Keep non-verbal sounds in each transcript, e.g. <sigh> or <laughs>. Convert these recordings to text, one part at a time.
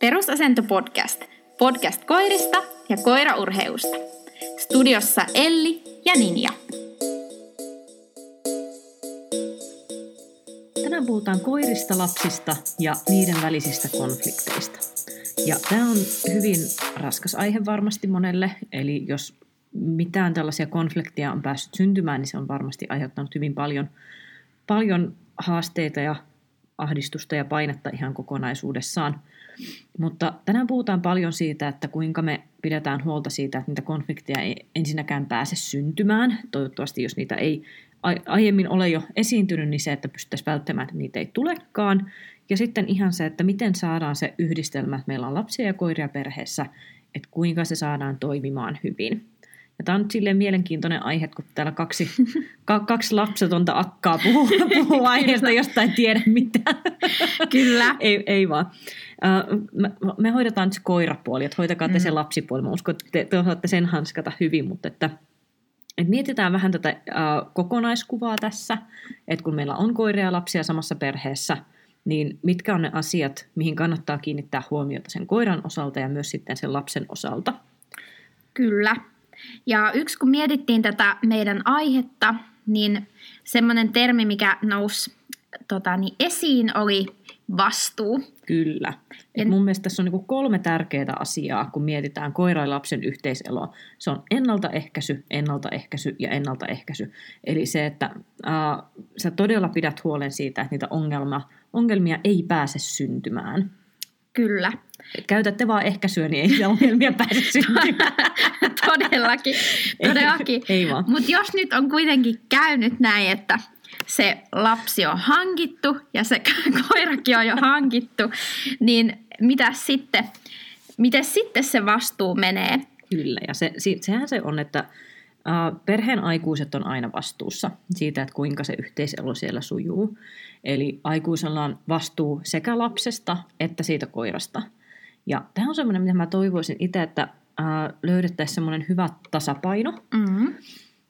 Perusasento podcast. Podcast koirista ja koiraurheusta. Studiossa Elli ja Ninja. Tänään puhutaan koirista, lapsista ja niiden välisistä konflikteista. Ja tämä on hyvin raskas aihe varmasti monelle, eli jos mitään tällaisia konflikteja on päässyt syntymään, niin se on varmasti aiheuttanut hyvin paljon, paljon haasteita ja ahdistusta ja painetta ihan kokonaisuudessaan. Mutta tänään puhutaan paljon siitä, että kuinka me pidetään huolta siitä, että niitä konflikteja ei ensinnäkään pääse syntymään. Toivottavasti, jos niitä ei aiemmin ole jo esiintynyt, niin se, että pystyttäisiin välttämään, että niitä ei tulekaan. Ja sitten ihan se, että miten saadaan se yhdistelmä, että meillä on lapsia ja koiria perheessä, että kuinka se saadaan toimimaan hyvin. Ja tämä on nyt silleen mielenkiintoinen aihe, kun täällä kaksi, <laughs> kaksi lapsetonta akkaa puhuu, puhuu aiheesta, josta ei tiedä mitään. Kyllä. <laughs> ei, ei vaan. Uh, me, me hoidetaan nyt se koirapuoli, että hoitakaa mm. te se lapsipuoli. Mä uskon, että te, te osaatte sen hanskata hyvin, mutta että, että mietitään vähän tätä uh, kokonaiskuvaa tässä, että kun meillä on koiria ja lapsia samassa perheessä, niin mitkä on ne asiat, mihin kannattaa kiinnittää huomiota sen koiran osalta ja myös sitten sen lapsen osalta? Kyllä. Ja yksi, kun mietittiin tätä meidän aihetta, niin semmoinen termi, mikä nousi tota, niin esiin, oli vastuu. Kyllä. Et mun mielestä tässä on niin kolme tärkeää asiaa, kun mietitään koira ja lapsen yhteiseloa. Se on ennaltaehkäisy, ennaltaehkäisy ja ennaltaehkäisy. Eli se, että äh, sä todella pidät huolen siitä, että niitä ongelma, ongelmia ei pääse syntymään. Kyllä. Käytätte vaan ehkäisyä, niin ei ongelmia pääse syntymään. <laughs> todellakin, todellakin. Ei, ei vaan. Mutta jos nyt on kuitenkin käynyt näin, että se lapsi on hankittu ja se <laughs> koirakin on jo hankittu, niin mitä sitten, miten sitten se vastuu menee? Kyllä, ja se, sehän se on, että perheen aikuiset on aina vastuussa siitä, että kuinka se yhteiselo siellä sujuu. Eli aikuisella on vastuu sekä lapsesta että siitä koirasta. Ja tämä on semmoinen, mitä mä toivoisin itse, että löydettäisiin semmoinen hyvä tasapaino. Mm-hmm.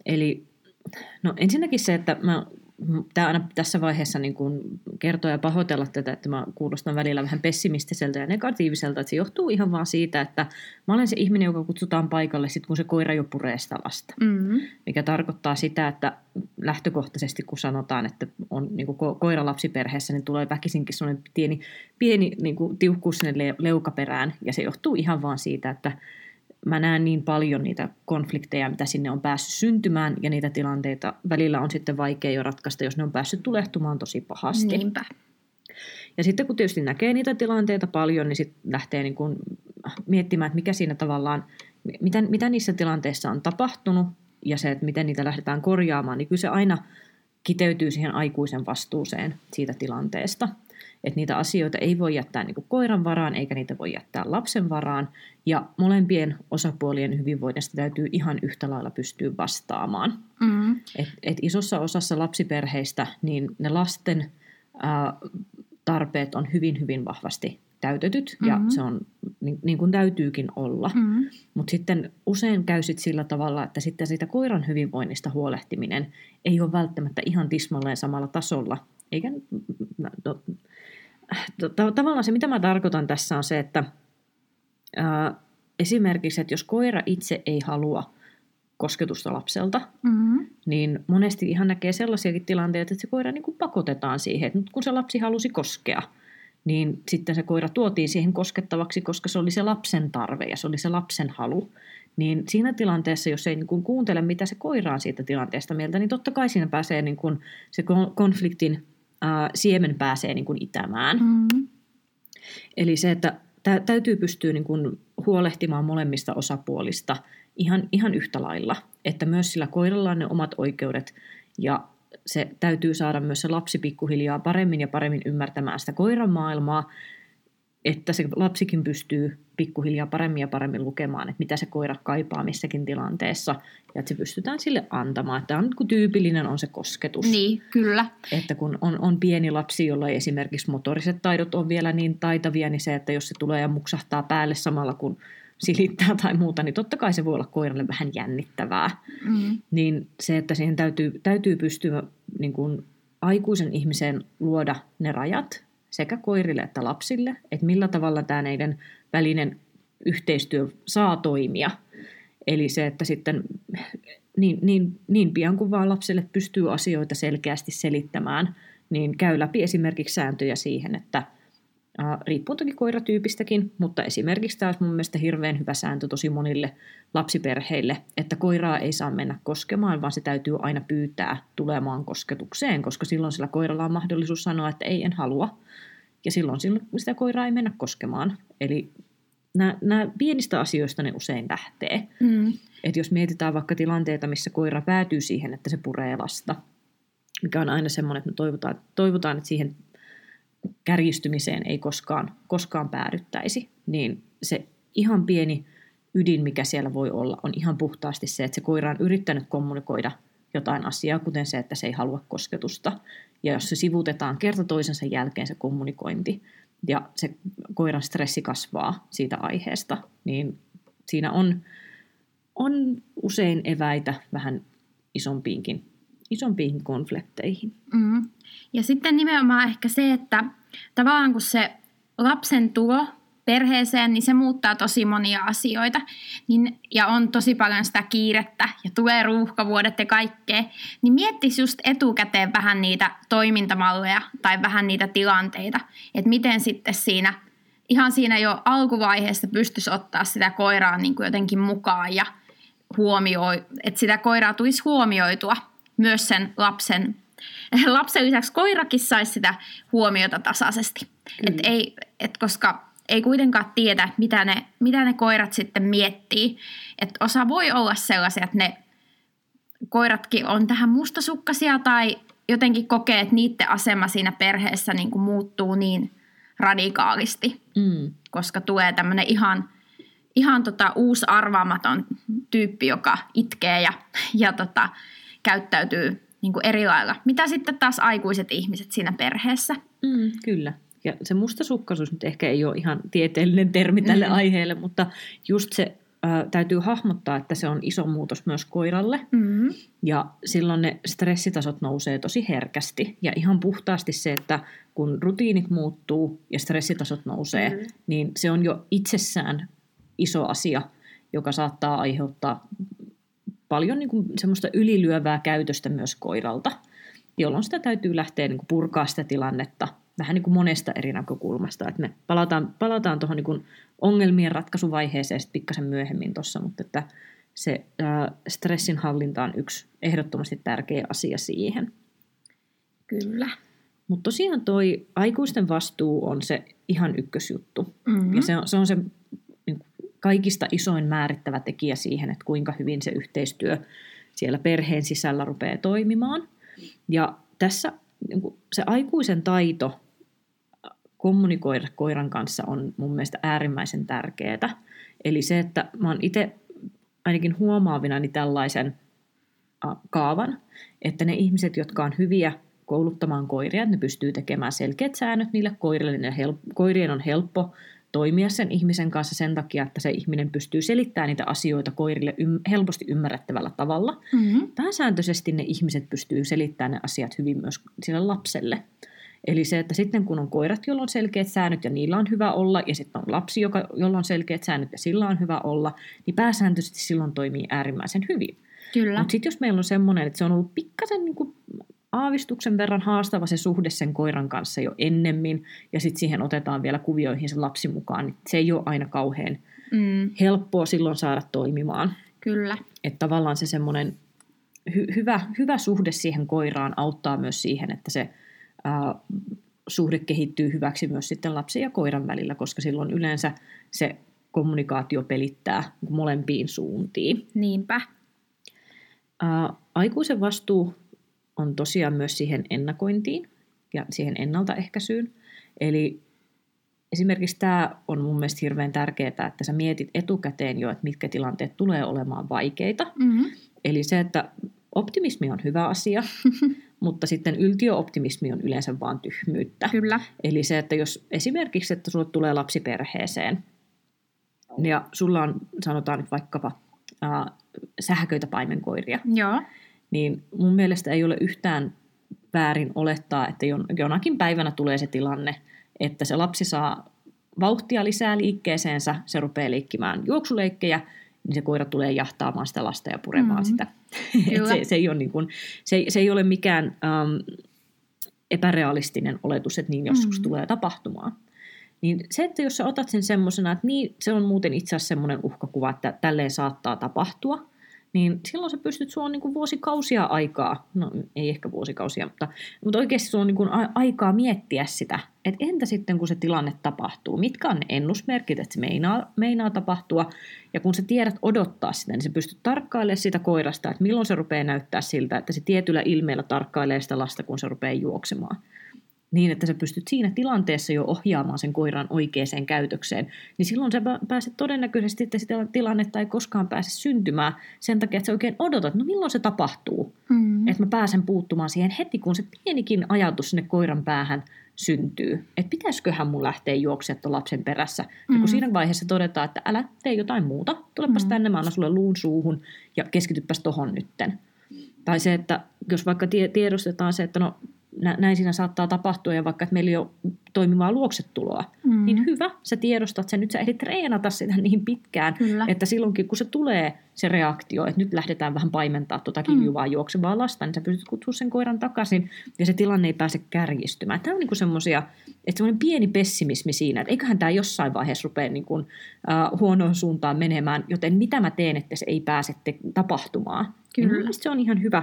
Eli no ensinnäkin se, että mä tämä aina tässä vaiheessa niin kuin kertoo ja pahoitella tätä, että mä kuulostan välillä vähän pessimistiseltä ja negatiiviselta, että se johtuu ihan vaan siitä, että mä olen se ihminen, joka kutsutaan paikalle sit, kun se koira jo puree sitä lasta. Mm-hmm. Mikä tarkoittaa sitä, että lähtökohtaisesti kun sanotaan, että on niin kuin ko- koira lapsiperheessä, niin tulee väkisinkin sellainen pieni, pieni niin kuin tiukkuus sinne leukaperään ja se johtuu ihan vaan siitä, että mä näen niin paljon niitä konflikteja, mitä sinne on päässyt syntymään, ja niitä tilanteita välillä on sitten vaikea jo ratkaista, jos ne on päässyt tulehtumaan tosi pahasti. Niinpä. Ja sitten kun tietysti näkee niitä tilanteita paljon, niin sitten lähtee niin kuin miettimään, että mikä siinä tavallaan, mitä, mitä niissä tilanteissa on tapahtunut, ja se, että miten niitä lähdetään korjaamaan, niin kyllä se aina kiteytyy siihen aikuisen vastuuseen siitä tilanteesta että niitä asioita ei voi jättää niin koiran varaan eikä niitä voi jättää lapsen varaan. Ja molempien osapuolien hyvinvoinnista täytyy ihan yhtä lailla pystyä vastaamaan. Mm-hmm. Et, et isossa osassa lapsiperheistä niin ne lasten ää, tarpeet on hyvin, hyvin vahvasti täytetyt ja mm-hmm. se on niin, niin kuin täytyykin olla. Mm-hmm. Mutta sitten usein käy sit sillä tavalla, että sitten siitä koiran hyvinvoinnista huolehtiminen ei ole välttämättä ihan tismalleen samalla tasolla. Eikä, no, tavallaan se, mitä mä tarkoitan tässä on se, että ää, esimerkiksi, että jos koira itse ei halua kosketusta lapselta, mm-hmm. niin monesti ihan näkee sellaisiakin tilanteita, että se koira niin kuin pakotetaan siihen, että kun se lapsi halusi koskea, niin sitten se koira tuotiin siihen koskettavaksi, koska se oli se lapsen tarve ja se oli se lapsen halu. Niin siinä tilanteessa, jos ei niin kuin kuuntele, mitä se koira on siitä tilanteesta mieltä, niin totta kai siinä pääsee niin kuin se konfliktin ää, siemen pääsee niin kuin itämään. Mm. Eli se, että tä, täytyy pystyä niin kuin huolehtimaan molemmista osapuolista ihan, ihan yhtä lailla. Että myös sillä koiralla on ne omat oikeudet ja se täytyy saada myös se lapsi pikkuhiljaa paremmin ja paremmin ymmärtämään sitä koiran maailmaa että se lapsikin pystyy pikkuhiljaa paremmin ja paremmin lukemaan, että mitä se koira kaipaa missäkin tilanteessa, ja että se pystytään sille antamaan. Tämä on kun tyypillinen on se kosketus. Niin, kyllä. Että kun on, on pieni lapsi, jolla ei esimerkiksi motoriset taidot on vielä niin taitavia, niin se, että jos se tulee ja muksahtaa päälle samalla kun silittää tai muuta, niin totta kai se voi olla koiralle vähän jännittävää. Mm. Niin se, että siihen täytyy, täytyy pystyä niin kuin aikuisen ihmisen luoda ne rajat, sekä koirille että lapsille, että millä tavalla tämä näiden välinen yhteistyö saa toimia. Eli se, että sitten niin, niin, niin pian kuin vaan lapselle pystyy asioita selkeästi selittämään, niin käy läpi esimerkiksi sääntöjä siihen, että – riippuu toki koiratyypistäkin, mutta esimerkiksi tämä olisi mun mielestä hirveän hyvä sääntö tosi monille lapsiperheille, että koiraa ei saa mennä koskemaan, vaan se täytyy aina pyytää tulemaan kosketukseen, koska silloin sillä koiralla on mahdollisuus sanoa, että ei, en halua. Ja silloin sitä koiraa ei mennä koskemaan. Eli nämä, nämä pienistä asioista ne usein lähtee. Mm. Et jos mietitään vaikka tilanteita, missä koira päätyy siihen, että se puree lasta, mikä on aina semmoinen, että me toivotaan, toivotaan että siihen kärjistymiseen ei koskaan, koskaan päädyttäisi, niin se ihan pieni ydin, mikä siellä voi olla, on ihan puhtaasti se, että se koira on yrittänyt kommunikoida jotain asiaa, kuten se, että se ei halua kosketusta. Ja jos se sivutetaan kerta toisensa jälkeen se kommunikointi, ja se koiran stressi kasvaa siitä aiheesta, niin siinä on, on usein eväitä vähän isompiinkin isompiin konflikteihin. Mm. Ja sitten nimenomaan ehkä se, että tavallaan kun se lapsen tulo perheeseen, niin se muuttaa tosi monia asioita. Niin, ja on tosi paljon sitä kiirettä ja tulee ruuhkavuodet ja kaikkea. Niin miettisi just etukäteen vähän niitä toimintamalleja tai vähän niitä tilanteita. Että miten sitten siinä, ihan siinä jo alkuvaiheessa pystyisi ottaa sitä koiraa niin kuin jotenkin mukaan ja huomioi, että sitä koiraa tulisi huomioitua myös sen lapsen, <laughs> lapsen lisäksi koirakin saisi sitä huomiota tasaisesti. Et ei, et koska ei kuitenkaan tiedä, mitä ne, mitä ne koirat sitten miettii. Et osa voi olla sellaisia, että ne koiratkin on tähän mustasukkaisia tai jotenkin kokee, että niiden asema siinä perheessä niin kuin muuttuu niin radikaalisti, mm. koska tulee tämmöinen ihan, ihan tota uusi arvaamaton tyyppi, joka itkee ja, ja tota, käyttäytyy niin kuin eri lailla. Mitä sitten taas aikuiset ihmiset siinä perheessä? Mm, kyllä. Ja se mustasukkaisuus nyt ehkä ei ole ihan tieteellinen termi tälle mm. aiheelle, mutta just se ää, täytyy hahmottaa, että se on iso muutos myös koiralle. Mm. Ja silloin ne stressitasot nousee tosi herkästi. Ja ihan puhtaasti se, että kun rutiinit muuttuu ja stressitasot nousee, mm. niin se on jo itsessään iso asia, joka saattaa aiheuttaa paljon niin kuin semmoista ylilyövää käytöstä myös koiralta, jolloin sitä täytyy lähteä niin kuin purkaa sitä tilannetta vähän niin kuin monesta eri näkökulmasta. Että me palataan, palataan tuohon niin ongelmien ratkaisuvaiheeseen sitten pikkasen myöhemmin tuossa, mutta että se ää, stressin hallinta on yksi ehdottomasti tärkeä asia siihen. Kyllä. Mutta tosiaan toi aikuisten vastuu on se ihan ykkösjuttu. Mm-hmm. Ja se on, se on se kaikista isoin määrittävä tekijä siihen, että kuinka hyvin se yhteistyö siellä perheen sisällä rupeaa toimimaan. Ja tässä niin se aikuisen taito kommunikoida koiran kanssa on mun mielestä äärimmäisen tärkeää. Eli se, että mä oon itse ainakin huomaavinani tällaisen kaavan, että ne ihmiset, jotka on hyviä kouluttamaan koiria, ne pystyy tekemään selkeät säännöt niille koirille, ne koirien on helppo toimia sen ihmisen kanssa sen takia, että se ihminen pystyy selittämään niitä asioita koirille ym- helposti ymmärrettävällä tavalla. Mm-hmm. Pääsääntöisesti ne ihmiset pystyy selittämään ne asiat hyvin myös sille lapselle. Eli se, että sitten kun on koirat, joilla on selkeät säännöt ja niillä on hyvä olla, ja sitten on lapsi, joka, jolla on selkeät säännöt ja sillä on hyvä olla, niin pääsääntöisesti silloin toimii äärimmäisen hyvin. Kyllä. Mutta sitten jos meillä on semmoinen, että se on ollut pikkasen niin kuin aavistuksen verran haastava se suhde sen koiran kanssa jo ennemmin, ja sitten siihen otetaan vielä kuvioihin se lapsi mukaan, niin se ei ole aina kauhean mm. helppoa silloin saada toimimaan. Kyllä. Että tavallaan se semmoinen hy- hyvä, hyvä suhde siihen koiraan auttaa myös siihen, että se ää, suhde kehittyy hyväksi myös sitten lapsen ja koiran välillä, koska silloin yleensä se kommunikaatio pelittää molempiin suuntiin. Niinpä. Ää, aikuisen vastuu on tosiaan myös siihen ennakointiin ja siihen ennaltaehkäisyyn. Eli esimerkiksi tämä on mun mielestä hirveän tärkeää, että sä mietit etukäteen jo, että mitkä tilanteet tulee olemaan vaikeita. Mm-hmm. Eli se, että optimismi on hyvä asia, <laughs> mutta sitten yltiöoptimismi on yleensä vaan tyhmyyttä. Kyllä. Eli se, että jos esimerkiksi, että sulle tulee lapsi perheeseen, ja sulla on, sanotaan nyt vaikkapa, äh, sähköitä paimenkoiria. Joo niin mun mielestä ei ole yhtään väärin olettaa, että jonakin päivänä tulee se tilanne, että se lapsi saa vauhtia lisää liikkeeseensä, se rupeaa liikkimään juoksuleikkejä, niin se koira tulee jahtaamaan sitä lasta ja puremaan mm-hmm. sitä. <laughs> se, se, ei ole niin kuin, se, se ei ole mikään um, epärealistinen oletus, että niin joskus mm-hmm. tulee tapahtumaan. Niin se, että jos sä otat sen semmoisena, että niin, se on muuten itse asiassa semmoinen uhkakuva, että tälleen saattaa tapahtua, niin silloin sä pystyt, sulla on niin kuin vuosikausia aikaa, no ei ehkä vuosikausia, mutta, mutta oikeasti sulla on niin kuin aikaa miettiä sitä, että entä sitten kun se tilanne tapahtuu, mitkä on ne ennusmerkit, että se meinaa, meinaa tapahtua, ja kun sä tiedät odottaa sitä, niin sä pystyt tarkkailemaan sitä koirasta, että milloin se rupeaa näyttää siltä, että se tietyllä ilmeellä tarkkailee sitä lasta, kun se rupeaa juoksemaan niin, että sä pystyt siinä tilanteessa jo ohjaamaan sen koiran oikeaan käytökseen, niin silloin sä pääset todennäköisesti, että sitä tilannetta ei koskaan pääse syntymään sen takia, että sä oikein odotat, no milloin se tapahtuu, mm. että mä pääsen puuttumaan siihen heti, kun se pienikin ajatus sinne koiran päähän syntyy, että pitäisiköhän mun lähteä juoksemaan tuon lapsen perässä. Mm. Ja kun siinä vaiheessa todetaan, että älä tee jotain muuta, tulepas mm. tänne, mä annan sulle luun suuhun ja keskitypäs tohon nytten. Tai se, että jos vaikka tiedostetaan se, että no näin siinä saattaa tapahtua, ja vaikka että meillä ei ole toimivaa luoksetuloa, mm. niin hyvä, sä tiedostat sen, nyt sä ehdit treenata sitä niin pitkään, Kyllä. että silloinkin kun se tulee se reaktio, että nyt lähdetään vähän paimentaa tuota kiljuvaa mm. juoksevaa lasta, niin sä pystyt kutsua sen koiran takaisin, ja se tilanne ei pääse kärjistymään. Tämä on niin semmoisia, että semmoinen pieni pessimismi siinä, että eiköhän tämä jossain vaiheessa rupea niin kuin, uh, huonoon suuntaan menemään, joten mitä mä teen, että se ei pääse te- tapahtumaan. Kyllä. Niin se on ihan hyvä,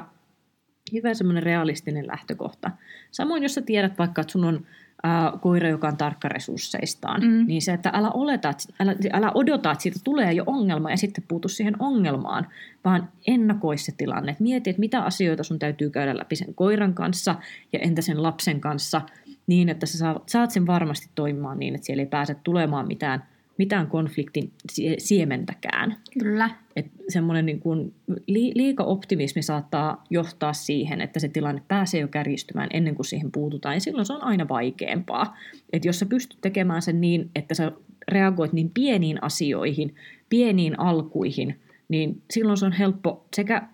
hyvä semmoinen realistinen lähtökohta. Samoin, jos sä tiedät vaikka, että sun on ää, koira, joka on tarkka resursseistaan, mm. niin se, että älä, oleta, älä, älä odota, että siitä tulee jo ongelma ja sitten puutu siihen ongelmaan, vaan ennakoi se tilanne. Mieti, että mitä asioita sun täytyy käydä läpi sen koiran kanssa ja entä sen lapsen kanssa, niin että sä saat sen varmasti toimimaan niin, että siellä ei pääse tulemaan mitään – mitään konfliktin siementäkään. Kyllä. Että semmoinen niin kuin liika optimismi saattaa johtaa siihen, että se tilanne pääsee jo kärjistymään ennen kuin siihen puututaan, ja silloin se on aina vaikeampaa. Että jos sä pystyt tekemään sen niin, että sä reagoit niin pieniin asioihin, pieniin alkuihin, niin silloin se on helppo sekä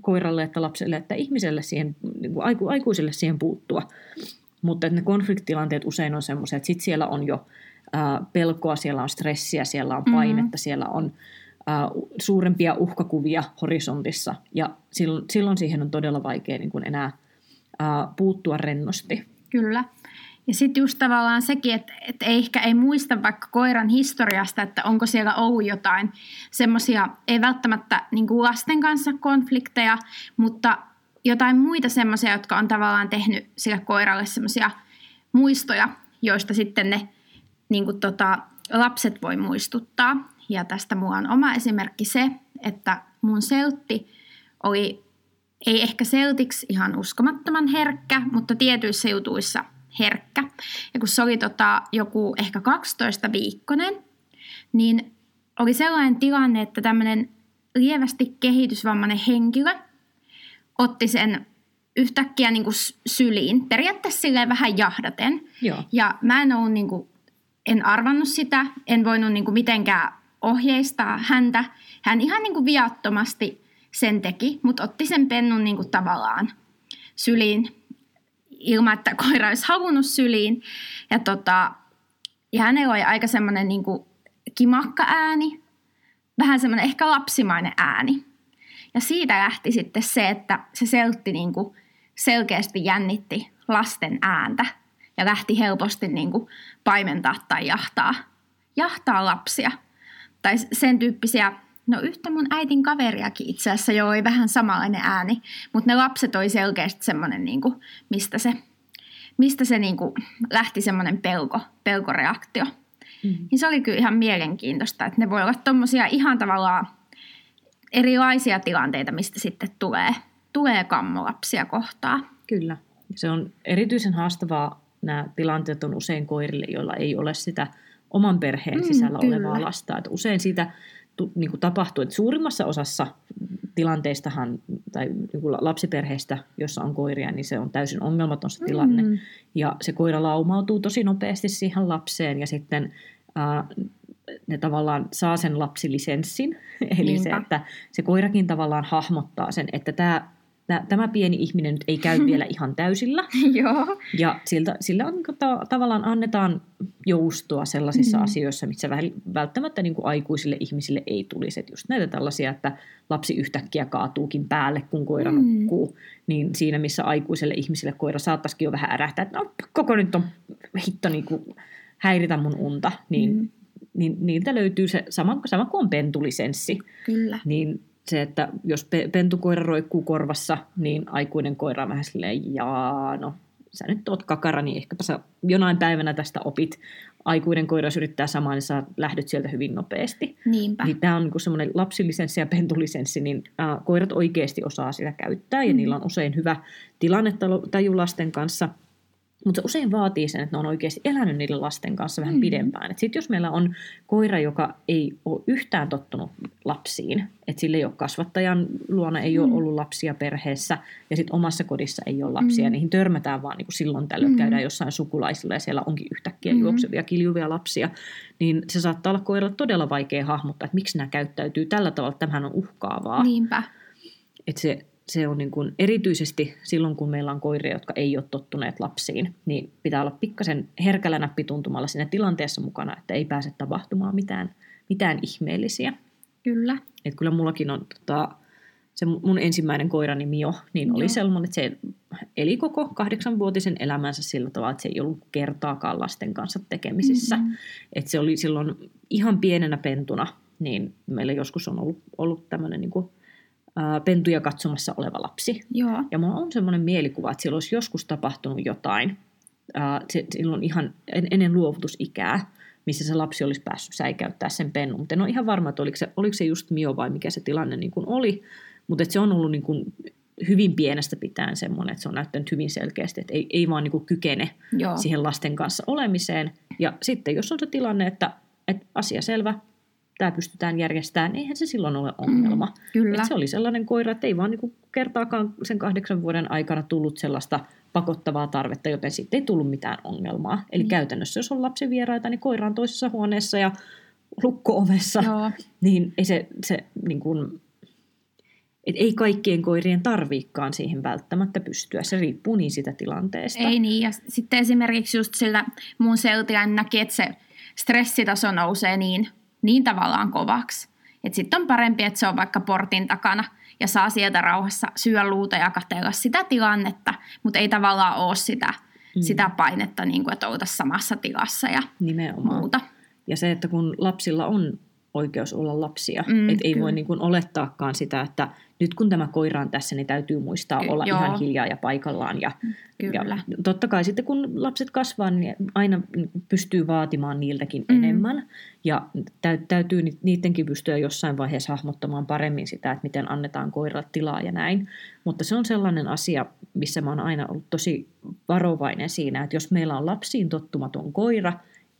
koiralle että lapselle että ihmiselle siihen, niin kuin aiku, aikuiselle siihen puuttua. Mutta ne konfliktilanteet usein on semmoisia, että sitten siellä on jo pelkoa, siellä on stressiä, siellä on painetta, mm-hmm. siellä on suurempia uhkakuvia horisontissa ja silloin, silloin siihen on todella vaikea niin kuin enää puuttua rennosti. Kyllä. Ja sitten just tavallaan sekin, että, että ei ehkä ei muista vaikka koiran historiasta, että onko siellä ollut jotain semmoisia, ei välttämättä niin kuin lasten kanssa konflikteja, mutta jotain muita semmoisia, jotka on tavallaan tehnyt sille koiralle semmoisia muistoja, joista sitten ne niin kuin tota, lapset voi muistuttaa. Ja tästä mulla on oma esimerkki se, että mun seltti oli, ei ehkä seltiksi ihan uskomattoman herkkä, mutta tietyissä jutuissa herkkä. Ja kun se oli tota, joku ehkä 12 viikkonen, niin oli sellainen tilanne, että tämmöinen lievästi kehitysvammainen henkilö otti sen yhtäkkiä niin kuin syliin, periaatteessa silleen vähän jahdaten. Joo. Ja mä en ollut niin kuin en arvannut sitä, en voinut niin kuin mitenkään ohjeistaa häntä. Hän ihan niin kuin viattomasti sen teki, mutta otti sen pennun niin kuin tavallaan syliin ilman, että koira olisi halunnut syliin. Ja, tota, ja hänellä oli aika semmoinen niin kimakka ääni, vähän semmoinen ehkä lapsimainen ääni. Ja siitä lähti sitten se, että se seltti niin kuin selkeästi jännitti lasten ääntä ja lähti helposti niin kuin paimentaa tai jahtaa, jahtaa lapsia. Tai sen tyyppisiä, no yhtä mun äitin kaveriakin itse asiassa jo oli vähän samanlainen ääni, mutta ne lapset oli selkeästi semmoinen, niin kuin, mistä se, mistä se niin kuin lähti semmoinen pelko, pelkoreaktio. Mm-hmm. Niin se oli kyllä ihan mielenkiintoista, että ne voi olla tommosia ihan tavallaan erilaisia tilanteita, mistä sitten tulee, tulee kammolapsia kohtaa. Kyllä. Se on erityisen haastavaa nämä tilanteet on usein koirille, joilla ei ole sitä oman perheen mm, sisällä mm, olevaa lasta. Että usein siitä niin kuin tapahtuu, että suurimmassa osassa tilanteistahan tai niin kuin lapsiperheistä, jossa on koiria, niin se on täysin ongelmaton se tilanne. Mm. Ja se koira laumautuu tosi nopeasti siihen lapseen ja sitten äh, ne tavallaan saa sen lapsilisenssin. <laughs> Eli Niinpä. se, että se koirakin tavallaan hahmottaa sen, että tämä tämä pieni ihminen nyt ei käy vielä <laughs> ihan täysillä. Joo. Ja siltä, sillä on, niin kuin, ta- tavallaan annetaan joustoa sellaisissa Mm. asioissa, missä väl- välttämättä niin kuin aikuisille ihmisille ei tulisi. Että just näitä tällaisia, että lapsi yhtäkkiä kaatuukin päälle, kun koira Mm. nukkuu. Niin siinä, missä aikuiselle ihmisille koira saattaisikin jo vähän ärähtää, että no koko nyt on hitto niin kuin häiritä mun unta. Niin, mm. niin niiltä löytyy se sama, sama kuin on pentulisenssi. Kyllä. Niin se, että jos pe- pentukoira roikkuu korvassa, niin aikuinen koira on vähän silleen, jaa, no sä nyt oot kakara, niin ehkäpä sä jonain päivänä tästä opit. Aikuinen koira, jos yrittää samaa, niin sä lähdet sieltä hyvin nopeasti. Niinpä. Niin tämä on niinku semmoinen lapsilisenssi ja pentulisenssi, niin ää, koirat oikeasti osaa sitä käyttää ja Mm. niillä on usein hyvä tilannetaju lasten kanssa. Mutta se usein vaatii sen, että ne on oikeasti elänyt niiden lasten kanssa vähän Mm. pidempään. Sitten jos meillä on koira, joka ei ole yhtään tottunut lapsiin, että sillä ei ole kasvattajan luona, ei mm. Ole ollut lapsia perheessä ja sitten omassa kodissa ei ole lapsia, Mm. niihin törmätään vaan niin kuin silloin tällöin, Mm. käydään jossain sukulaisilla ja siellä onkin yhtäkkiä Mm. mm. juoksevia, kiljuvia lapsia, niin se saattaa olla koiralle todella vaikea hahmottaa, että miksi nämä käyttäytyy tällä tavalla, että tämähän on uhkaavaa. Niinpä. Että se, se on niin kuin, erityisesti silloin, kun meillä on koiria, jotka ei ole tottuneet lapsiin, niin pitää olla pikkasen herkällä nappituntumalla siinä tilanteessa mukana, että ei pääse tapahtumaan mitään, mitään ihmeellisiä. Kyllä. Et kyllä mullakin on tota, se mun ensimmäinen koirani Mio, niin oli Joo. sellainen, että se eli koko kahdeksanvuotisen elämänsä sillä tavalla, että se ei ollut kertaakaan lasten kanssa tekemisissä. Mhm. Että se oli silloin ihan pienenä pentuna, niin meillä joskus on ollut, ollut tämmöinen niin kuin, ää, pentuja katsomassa oleva lapsi. Joo. Ja mulla on semmoinen mielikuva, että siellä olisi joskus tapahtunut jotain, ää, se, silloin ihan en- ennen luovutusikää, missä se lapsi olisi päässyt säikäyttää sen pennun. Mutta en ole ihan varma, että oliko se, oliko se just Mio vai mikä se tilanne niin kuin oli. Mutta se on ollut niin kuin hyvin pienestä pitäen semmoinen, että se on näyttänyt hyvin selkeästi, että ei, ei vaan niin kuin kykene Joo. siihen lasten kanssa olemiseen. Ja sitten jos on se tilanne, että, että asia selvä, tämä pystytään järjestämään, niin eihän se silloin ole ongelma. Mm, Kyllä. Et se oli sellainen koira, että ei vaan niinku kertaakaan sen kahdeksan vuoden aikana tullut sellaista pakottavaa tarvetta, joten sitten ei tullut mitään ongelmaa. Eli Mm. käytännössä, jos on lapsivieraita, niin koira on toisessa huoneessa ja lukko-ovessa, Joo. niin ei se, se niin kuin, et ei kaikkien koirien tarviikaan siihen välttämättä pystyä. Se riippuu niin sitä tilanteesta. Ei niin, ja sitten esimerkiksi just sillä mun seutiain näki, että se stressitaso nousee niin, niin tavallaan kovaksi. Että sitten on parempi, että se on vaikka portin takana ja saa sieltä rauhassa syö luuta ja katsella sitä tilannetta, mutta ei tavallaan ole sitä, mm. sitä painetta, niin kuin, että oltaisiin samassa tilassa ja Nimenomaan. muuta. Ja se, että kun lapsilla on oikeus olla lapsia, Mm, että ei kyllä. voi niin kuin olettaakaan sitä, että nyt kun tämä koira on tässä, niin täytyy muistaa Ky- olla joo. ihan hiljaa ja paikallaan. Ja, Kyllä. ja totta kai sitten kun lapset kasvaa, niin aina pystyy vaatimaan niiltäkin Mm. mm. enemmän. Ja tä- täytyy ni- niidenkin pystyä jossain vaiheessa hahmottamaan paremmin sitä, että miten annetaan koiralle tilaa ja näin. Mutta se on sellainen asia, missä mä oon aina ollut tosi varovainen siinä, että jos meillä on lapsiin tottumaton koira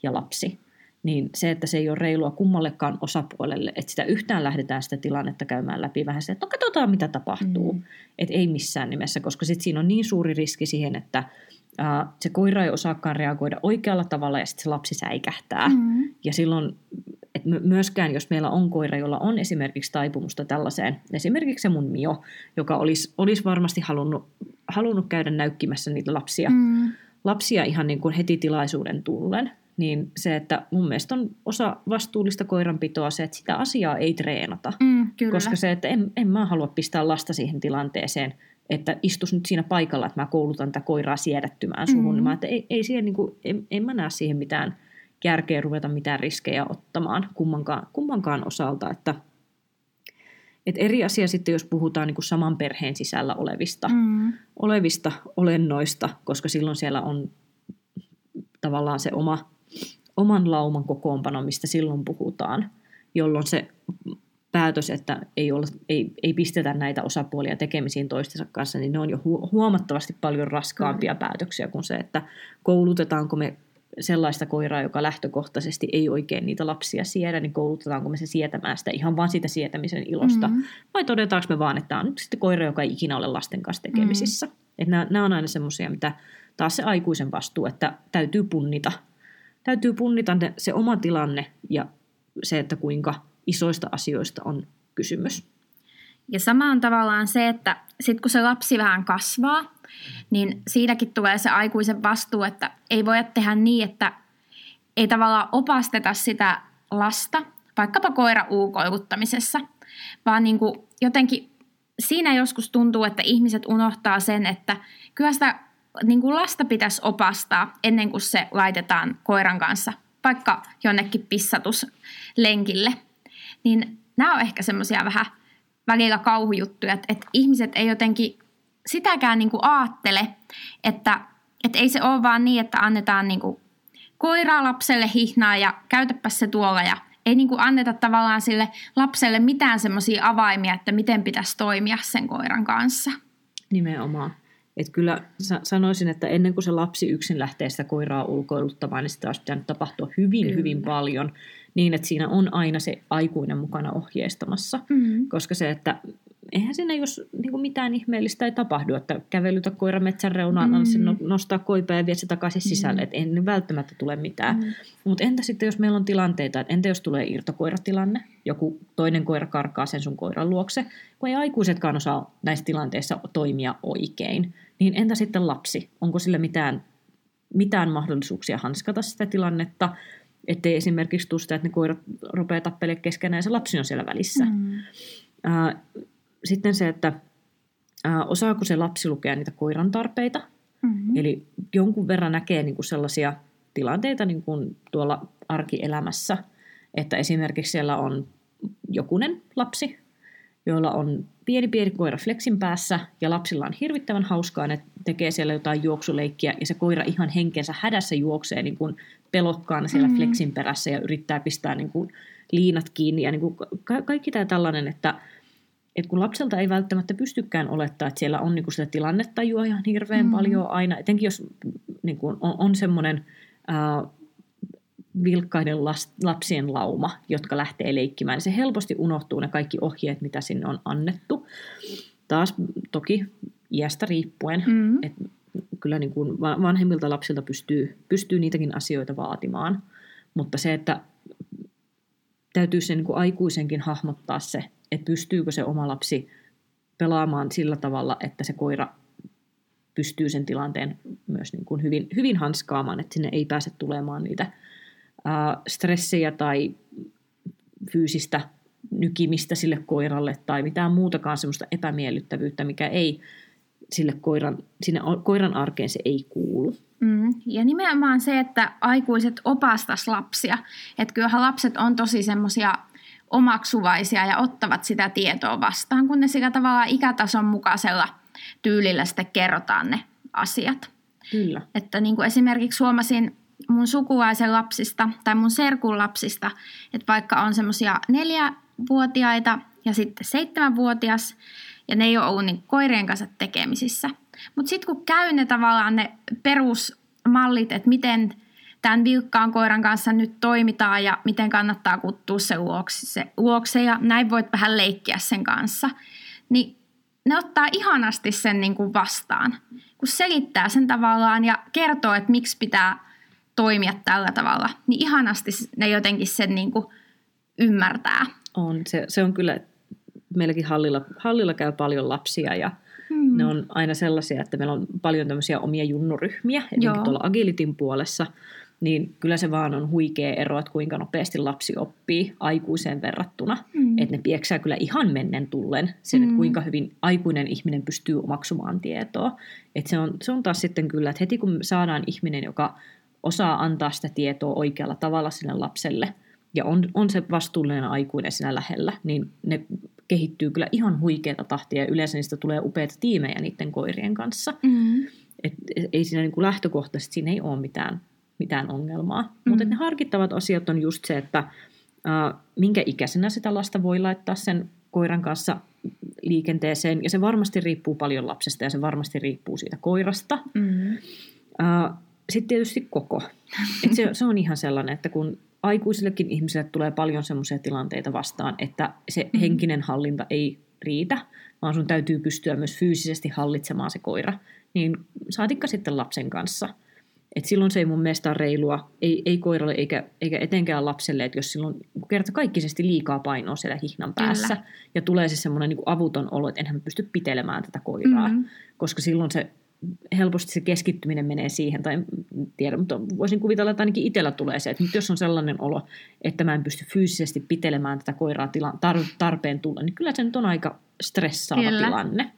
ja lapsi, niin se, että se ei ole reilua kummallekaan osapuolelle, että sitä yhtään lähdetään sitä tilannetta käymään läpi vähän se, että no katsotaan mitä tapahtuu. Mm. Että ei missään nimessä, koska sitten siinä on niin suuri riski siihen, että ää, se koira ei osaakaan reagoida oikealla tavalla ja sitten se lapsi säikähtää. Mm. Ja silloin, että myöskään jos meillä on koira, jolla on esimerkiksi taipumusta tällaiseen, esimerkiksi se mun Mio, joka olisi, olisi varmasti halunnut, halunnut käydä näykkimässä niitä lapsia, Mm. lapsia ihan niin kuin heti tilaisuuden tullen, niin se, että mun mielestä on osa vastuullista koiranpitoa se, että sitä asiaa ei treenata. Mm, kyllä. Koska se, että en, en mä halua pistää lasta siihen tilanteeseen, että istus nyt siinä paikalla, että mä koulutan tätä koiraa siedättymään suhun. Mm. Mä, että ei, ei siihen, niin kuin, en, en mä näe siihen mitään järkeä ruveta mitään riskejä ottamaan kummankaan, kummankaan osalta. Että, et eri asia sitten, jos puhutaan niin kuin saman perheen sisällä olevista, Mm. olevista olennoista, koska silloin siellä on tavallaan se oma, oman lauman kokoonpano, mistä silloin puhutaan, jolloin se päätös, että ei, olla, ei, ei pistetä näitä osapuolia tekemisiin toistensa kanssa, niin ne on jo hu- huomattavasti paljon raskaampia mm. päätöksiä kuin se, että koulutetaanko me sellaista koiraa, joka lähtökohtaisesti ei oikein niitä lapsia siedä, niin koulutetaanko me se sietämään sitä ihan vain sitä sietämisen ilosta, Mm. vai todetaanko me vaan, että tämä on nyt sitten koira, joka ei ikinä ole lasten kanssa tekemisissä. Mm. Että nämä, nämä on aina semmoisia, mitä taas se aikuisen vastuu, että täytyy punnita. Täytyy punnita ne, se oma tilanne ja se, että kuinka isoista asioista on kysymys. Ja sama on tavallaan se, että sitten kun se lapsi vähän kasvaa, niin siitäkin tulee se aikuisen vastuu, että ei voi tehdä niin, että ei tavallaan opasteta sitä lasta, vaikkapa koira uukoiluttamisessa, vaan niin kuin jotenkin siinä joskus tuntuu, että ihmiset unohtaa sen, että kyllä sitä niin kuin lasta pitäisi opastaa ennen kuin se laitetaan koiran kanssa vaikka jonnekin pissatuslenkille. Niin nämä on ehkä semmoisia vähän välillä kauhujuttuja, että, että ihmiset ei jotenkin sitäkään niin kuin aattele, että, että ei se ole vaan niin, että annetaan niin kuin koiraa lapselle hihnaa ja käytäpä se tuolla ja ei niin kuin anneta tavallaan sille lapselle mitään semmoisia avaimia, että miten pitäisi toimia sen koiran kanssa. Nimenomaan. Että kyllä sanoisin, että ennen kuin se lapsi yksin lähtee sitä koiraa ulkoiluttamaan, niin sitä olisi pitänyt tapahtua hyvin, kyllä. hyvin paljon niin, että siinä on aina se aikuinen mukana ohjeistamassa. Mm-hmm. Koska se, että eihän siinä jos niin kuin mitään ihmeellistä ei tapahdu, että kävelytä koira metsän reunaan, mm. se no, nostaa koipea ja vie se takaisin mm. sisälle, että ei välttämättä tule mitään. Mm. Mutta entä sitten, jos meillä on tilanteita, että entä jos tulee irtokoiratilanne, joku toinen koira karkaa sen sun koiran luokse, kun ei aikuisetkaan osaa näissä tilanteissa toimia oikein, niin entä sitten lapsi? Onko sillä mitään, mitään mahdollisuuksia hanskata sitä tilannetta, ettei esimerkiksi tule sitä, että ne koirat rupeaa tappelemaan keskenään ja se lapsi on siellä välissä. Mm. Sitten se, että osaako se lapsi lukea niitä koiran tarpeita. Mm-hmm. Eli jonkun verran näkee niin kuin sellaisia tilanteita niin kuin tuolla arkielämässä, että esimerkiksi siellä on jokunen lapsi, jolla on pieni pieni koira flexin päässä ja lapsilla on hirvittävän hauskaa, ne tekee siellä jotain juoksuleikkiä ja se koira ihan henkensä hädässä juoksee niin kuin pelokkaana siellä mm-hmm. flexin perässä ja yrittää pistää niin kuin liinat kiinni ja niin kuin ka- kaikki tämä tällainen, että että kun lapselta ei välttämättä pystykään olettaa, että siellä on niin kuin sitä tilannetajua ihan hirveän mm. paljon aina, etenkin jos niin kuin on, on semmoinen äh, vilkkaiden lapsien lauma, jotka lähtee leikkimään, se helposti unohtuu ne kaikki ohjeet, mitä sinne on annettu. Taas toki iästä riippuen, mm. että kyllä niin kuin vanhemmilta lapsilta pystyy, pystyy niitäkin asioita vaatimaan, mutta se, että täytyy sen niin kuin aikuisenkin hahmottaa se, että pystyykö se oma lapsi pelaamaan sillä tavalla, että se koira pystyy sen tilanteen myös niin kuin hyvin, hyvin hanskaamaan, että sinne ei pääse tulemaan niitä stressejä tai fyysistä nykimistä sille koiralle tai mitään muutakaan semmoista epämiellyttävyyttä, mikä ei sille koiran, sinne koiran arkeen se ei kuulu. Mm. Ja nimenomaan se, että aikuiset opastas lapsia. Että kyllähän lapset on tosi semmoisia omaksuvaisia ja ottavat sitä tietoa vastaan, kun ne sillä tavalla ikätason mukaisella tyylillä sitten kerrotaan ne asiat. Kyllä. Että niin kuin esimerkiksi huomasin mun sukulaisen lapsista tai mun serkun lapsista, että vaikka on semmoisia neljävuotiaita ja sitten seitsemänvuotias, ja ne ei ole ollut niin koirien kanssa tekemisissä. Mutta sitten kun käy ne tavallaan ne perusmallit, että miten tämän vilkkaan koiran kanssa nyt toimitaan ja miten kannattaa kuttua se luokse, se luokse ja näin voit vähän leikkiä sen kanssa. Niin ne ottaa ihanasti sen niin kuin vastaan, kun selittää sen tavallaan ja kertoo, että miksi pitää toimia tällä tavalla, niin ihanasti ne jotenkin sen niin kuin ymmärtää. On, se, se on kyllä, meilläkin hallilla, hallilla käy paljon lapsia ja hmm. ne on aina sellaisia, että meillä on paljon tämmöisiä omia junnuryhmiä, etenkin tuolla Agilitin puolessa, niin kyllä se vaan on huikea ero, että kuinka nopeasti lapsi oppii aikuiseen verrattuna. Mm. Että ne pieksää kyllä ihan mennen tullen sen, että mm. kuinka hyvin aikuinen ihminen pystyy omaksumaan tietoa. Että se on, se on taas sitten kyllä, että heti kun saadaan ihminen, joka osaa antaa sitä tietoa oikealla tavalla sille lapselle, ja on, on se vastuullinen aikuinen siinä lähellä, niin ne kehittyy kyllä ihan huikeata tahtia, ja yleensä niistä tulee upeita tiimejä niiden koirien kanssa. Mm. Et ei siinä niin kuin lähtökohtaisesti siinä ei ole mitään mitään ongelmaa. Mm. Mutta ne harkittavat asiat on just se, että äh, minkä ikäisenä sitä lasta voi laittaa sen koiran kanssa liikenteeseen. Ja se varmasti riippuu paljon lapsesta ja se varmasti riippuu siitä koirasta. Mm. Äh, Sitten tietysti koko. Et se, se on ihan sellainen, että kun aikuisillekin ihmisille tulee paljon sellaisia tilanteita vastaan, että se mm. henkinen hallinta ei riitä, vaan sun täytyy pystyä myös fyysisesti hallitsemaan se koira, niin saatikka sitten lapsen kanssa – Et silloin se ei mun mielestä ole reilua, ei, ei koiralle eikä, eikä etenkään lapselle, että jos silloin kerta kaikkisesti liikaa painoa siellä hihnan päässä Kyllä. ja tulee se semmoinen niin avuton olo, että enhän pysty pitelemään tätä koiraa, Mhm. koska silloin se helposti se keskittyminen menee siihen, tai tiedä, mutta voisin kuvitella, että ainakin itsellä tulee se, että nyt jos on sellainen olo, että mä en pysty fyysisesti pitelemään tätä koiraa tila, tar, tarpeen tulla, niin kyllä se nyt on aika stressaava Kyllä. tilanne.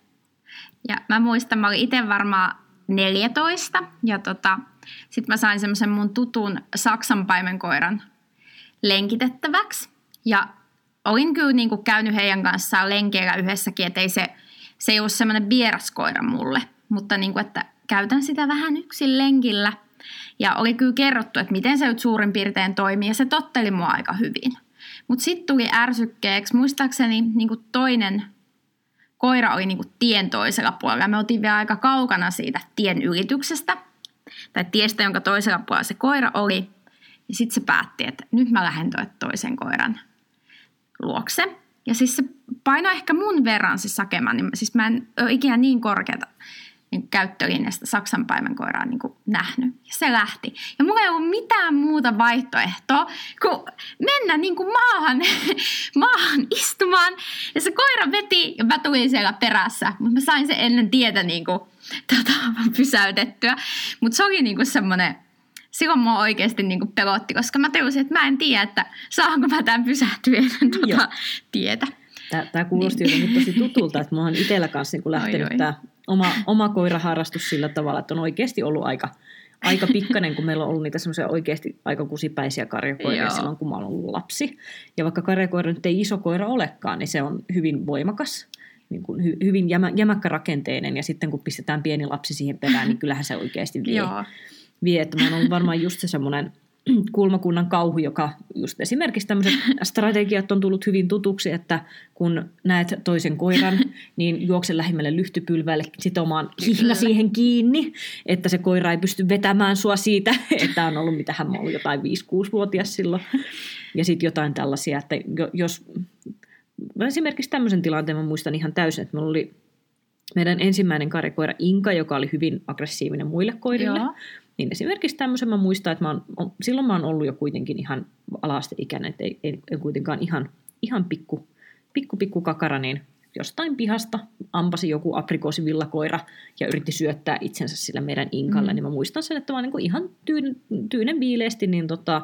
Ja mä muistan, mä olin itse varmaan 14 ja tota, sitten mä sain semmoisen mun tutun Saksan paimenkoiran lenkitettäväksi. Ja olin kyllä niin kuin käynyt heidän kanssaan lenkeillä yhdessäkin, että ei se, se ei ollut semmoinen vieras koira mulle. Mutta niin kuin, että käytän sitä vähän yksin lenkillä. Ja oli kyllä kerrottu, että miten se nyt suurin piirtein toimii ja se totteli mua aika hyvin. Mutta sitten tuli ärsykkeeksi, muistaakseni niin kuin toinen koira oli niinku tien toisella puolella. Me oltiin vielä aika kaukana siitä tien ylityksestä, tai tiestä, jonka toisella puolella se koira oli. Ja sitten se päätti, että nyt mä lähden toi toisen koiran luokse. Ja siis se painoi ehkä mun verran se sakema, niin siis mä en ole ikinä niin korkeata niin käyttölinjasta Saksan paimenkoiraa niin kuin nähnyt. Ja se lähti. Ja mulla ei ollut mitään muuta vaihtoehtoa kuin mennä niin kuin maahan, <laughs> maahan istumaan. Ja se koira veti ja mä tulin siellä perässä. Mutta mä sain sen ennen tietä niin kuin, tota, <laughs> pysäytettyä. Mutta se oli niin kuin semmoinen silloin mua oikeasti niin kuin pelotti, koska mä tajusin, että mä en tiedä, että saanko mä tämän pysähtyä ennen tuota tietä. Tämä kuulosti jotenkin tosi tutulta, että mulla on itsellä kanssa niin lähtenyt Oi, oi. tämä oma, oma koiraharrastus sillä tavalla, että on oikeasti ollut aika, aika pikkainen, kun meillä on ollut niitä semmoisia oikeasti aika kusipäisiä karjakoiria Joo. silloin, kun mä oon ollut lapsi. Ja vaikka karjakoira nyt ei iso koira olekaan, niin se on hyvin voimakas, niin kuin hy, hyvin jämä, jämäkkärakenteinen, ja sitten kun pistetään pieni lapsi siihen perään, niin kyllähän se oikeasti vie Joo. vie. Että mä oon ollut varmaan just se semmoinen <clears throat> kulmakunnan kauhu, joka just esimerkiksi tämmöiset <laughs> strategiat on tullut hyvin tutuksi, että kun näet toisen koiran, <laughs> niin juokse lähimmälle lyhtypylvälle sitomaan hihna siihen kiinni, että se koira ei pysty vetämään sua siitä, <laughs> että on ollut, mitähän mä ollut jotain 5-6-vuotias silloin. Ja sitten jotain tällaisia, että jo- jos esimerkiksi tämmöisen tilanteen mä muistan ihan täysin, että mulla oli meidän ensimmäinen karjakoira Inka, joka oli hyvin aggressiivinen muille koirille. Joo. Niin esimerkiksi tämmöisen mä muistan, että mä oon, on- silloin mä oon ollut jo kuitenkin ihan alasteikäinen, että ei, ei, ei kuitenkaan ihan, ihan pikku, pikku, pikku kakara, niin jostain pihasta ampasi joku aprikoosivillakoira ja yritti syöttää itsensä sillä meidän inkalle, Mm. mm. niin mä muistan sen, että mä niin kuin ihan tyyn, tyynen viileesti niin tota,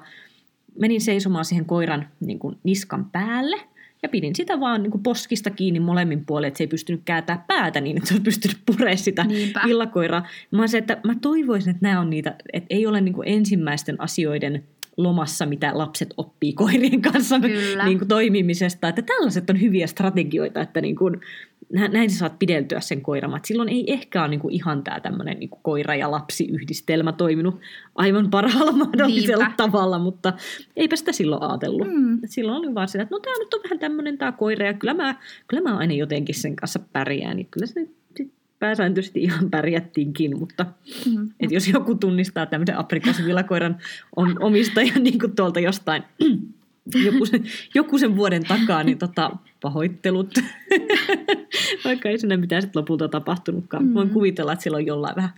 menin seisomaan siihen koiran niin kuin niskan päälle ja pidin sitä vaan niin kuin poskista kiinni molemmin puolin, että se ei pystynyt kääntää päätä niin, että se olisi pystynyt puremaan sitä Niinpä. villakoiraa. Mä se, että mä toivoisin, että nämä on niitä, että ei ole niin kuin ensimmäisten asioiden lomassa, mitä lapset oppii koirien kanssa Kyllä. niin kuin toimimisesta. Että tällaiset on hyviä strategioita, että niin kuin, näin sä saat pideltyä sen koiran. Et silloin ei ehkä ole niin kuin ihan tämä tämmöinen niin koira- ja lapsiyhdistelmä toiminut aivan parhaalla mahdollisella Niinpä. tavalla, mutta eipä sitä silloin ajatellut. Mm. Silloin oli vaan sitä, että no tämä nyt on vähän tämmöinen tämä koira ja kyllä mä, kyllä mä aina jotenkin sen kanssa pärjään. Niin kyllä se pääsääntöisesti ihan pärjättiinkin, mutta Mm. et jos joku tunnistaa tämmöisen aprikoosivillakoiran on, omistajan <laughs> niin kuin tuolta jostain joku sen, joku sen vuoden takaa, niin tota, pahoittelut. <laughs> Vaikka ei sinne mitään sit lopulta tapahtunutkaan. Mm. Voin kuvitella, että sillä on jollain vähän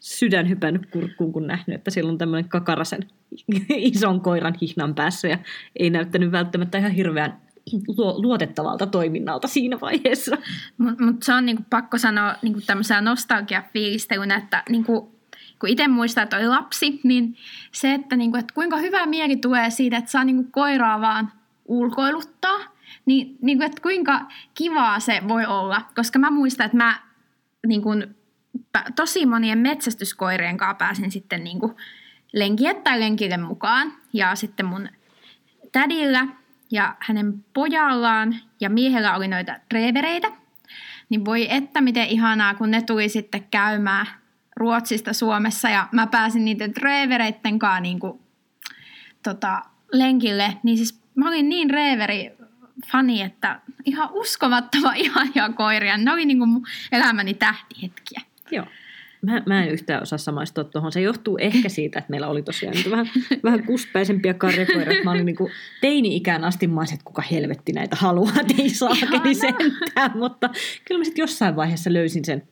sydän hypännyt kurkkuun, kun nähnyt, että siellä on tämmöinen kakarasen <laughs> ison koiran hihnan päässä ja ei näyttänyt välttämättä ihan hirveän luo- luotettavalta toiminnalta siinä vaiheessa. Mutta mut se on niinku pakko sanoa niinku tämmöisenä nostalgiafiilistelynä, että niinku, kun itse muistaa, että oli lapsi, niin se, että, niinku, että kuinka hyvä mieli tulee siitä, että saa niinku koiraa vaan ulkoiluttaa, niin niinku, että kuinka kivaa se voi olla. Koska mä muistan, että mä niinku, pä- tosi monien metsästyskoirien kanssa pääsin sitten niinku, lenkiä tai lenkille mukaan. Ja sitten mun tädillä ja hänen pojallaan ja miehellä oli noita revereitä. Niin voi että miten ihanaa, kun ne tuli sitten käymään Ruotsista Suomessa ja mä pääsin niiden revereitten kanssa niin kuin, tota, lenkille. Niin siis mä olin niin reeveri fani, että ihan uskomattava <laughs> ihania koiria. Ne oli niin kuin mun elämäni tähtihetkiä. Joo. Mä, mä en yhtään osaa samaistua tuohon. Se johtuu ehkä siitä, että meillä oli tosiaan vähän, vähän kuspäisempiä karjakoiria. Mä olin niin teini-ikään asti mä olisin, että kuka helvetti näitä haluaa, ei saakeli Ihanaa. sentään. Mutta kyllä mä sitten jossain vaiheessa löysin sen,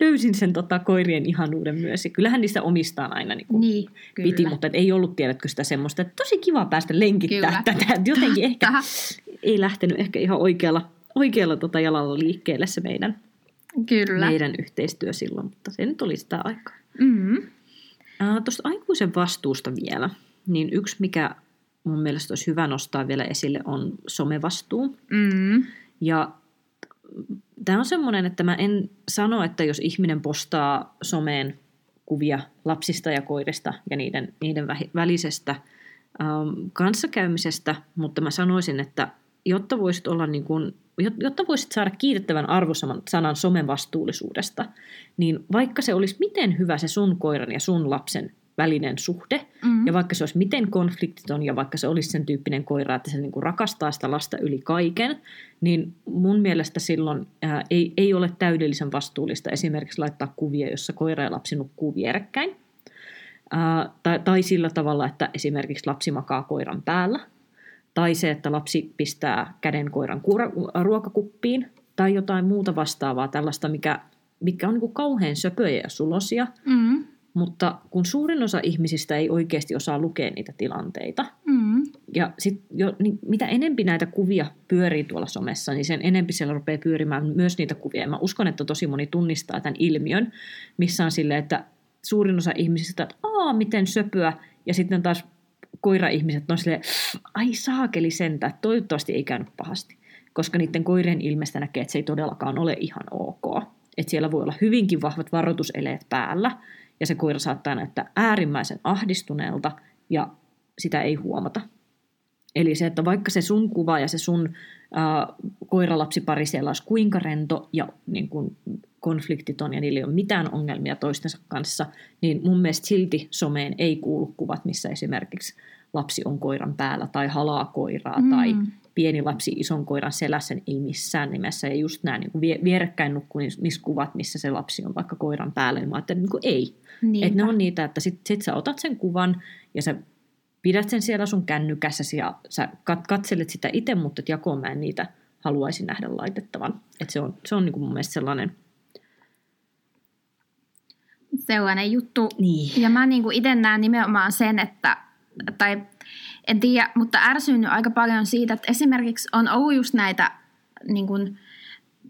löysin sen tota, koirien ihanuuden myös. Ja kyllähän niistä omistaan aina niin kuin Niin, kyllä. piti, mutta ei ollut, tiedätkö sitä semmoista, että tosi kiva päästä lenkittää Kyllä. tätä. Jotenkin ehkä Tähän. ei lähtenyt ehkä ihan oikealla, oikealla tota jalalla liikkeelle se meidän, Kyllä. meidän yhteistyö silloin, mutta se nyt oli sitä aikaa. Mm. Tuosta aikuisen vastuusta vielä, niin yksi mikä mun mielestä olisi hyvä nostaa vielä esille on somevastuu. Mm. Ja tämä on semmoinen, että mä en sano, että jos ihminen postaa someen kuvia lapsista ja koirista ja niiden, niiden välisestä ähm, kanssakäymisestä, mutta mä sanoisin, että jotta voisit, olla niin kuin, jot- jotta voisit saada kiitettävän arvosanan sanan somen vastuullisuudesta, niin vaikka se olisi miten hyvä se sun koiran ja sun lapsen välinen suhde, Mm. ja vaikka se olisi miten konfliktiton ja vaikka se olisi sen tyyppinen koira, että se niinku rakastaa sitä lasta yli kaiken, niin mun mielestä silloin ää, ei, ei ole täydellisen vastuullista esimerkiksi laittaa kuvia, jossa koira ja lapsi nukkuu vierekkäin. Ää, tai, tai sillä tavalla, että esimerkiksi lapsi makaa koiran päällä. Tai se, että lapsi pistää käden koiran kuura- ruokakuppiin. Tai jotain muuta vastaavaa, tällaista, mikä, mikä on niin kauhean söpöjä ja sulosia. Mm. Mutta kun suurin osa ihmisistä ei oikeasti osaa lukea niitä tilanteita, Mm. ja sit jo, niin mitä enempi näitä kuvia pyörii tuolla somessa, niin sen enempi siellä rupeaa pyörimään myös niitä kuvia. Ja mä uskon, että tosi moni tunnistaa tämän ilmiön, missä on silleen, että suurin osa ihmisistä, että aa, miten söpöä, ja sitten taas koira-ihmiset on silleen, ai saakeli sentä, toivottavasti ei käynyt pahasti. Koska niiden koirien ilmestä näkee, että se ei todellakaan ole ihan ok. Että siellä voi olla hyvinkin vahvat varoituseleet päällä, ja se koira saattaa näyttää äärimmäisen ahdistuneelta, ja sitä ei huomata. Eli se, että vaikka se sun kuva ja se sun ää, koiralapsipari siellä olisi kuinka rento ja niin kuin konfliktiton ja niillä ei ole mitään ongelmia toistensa kanssa, niin mun mielestä silti someen ei kuulu kuvat, missä esimerkiksi lapsi on koiran päällä tai halaa koiraa mm. tai pieni lapsi ison koiran selässä, niin ei missään nimessä. Ja just nämä niin kuin vie- vierekkäin nukkumis kuvat, missä se lapsi on vaikka koiran päällä, niin mä ajattelin, niin kuin ei. Niinpä. Että ne on niitä, että sit, sit sä otat sen kuvan ja sä pidät sen siellä sun kännykässäsi ja sä kat- katselet sitä itse, mutta et jakoon mä en niitä haluaisi nähdä laitettavan. Et se on, se on niinku mun mielestä sellainen... Sellainen juttu. Niin. Ja mä niinku itse näen nimenomaan sen, että, tai en tiedä, mutta ärsynyt aika paljon siitä, että esimerkiksi on ollut just näitä niin kuin,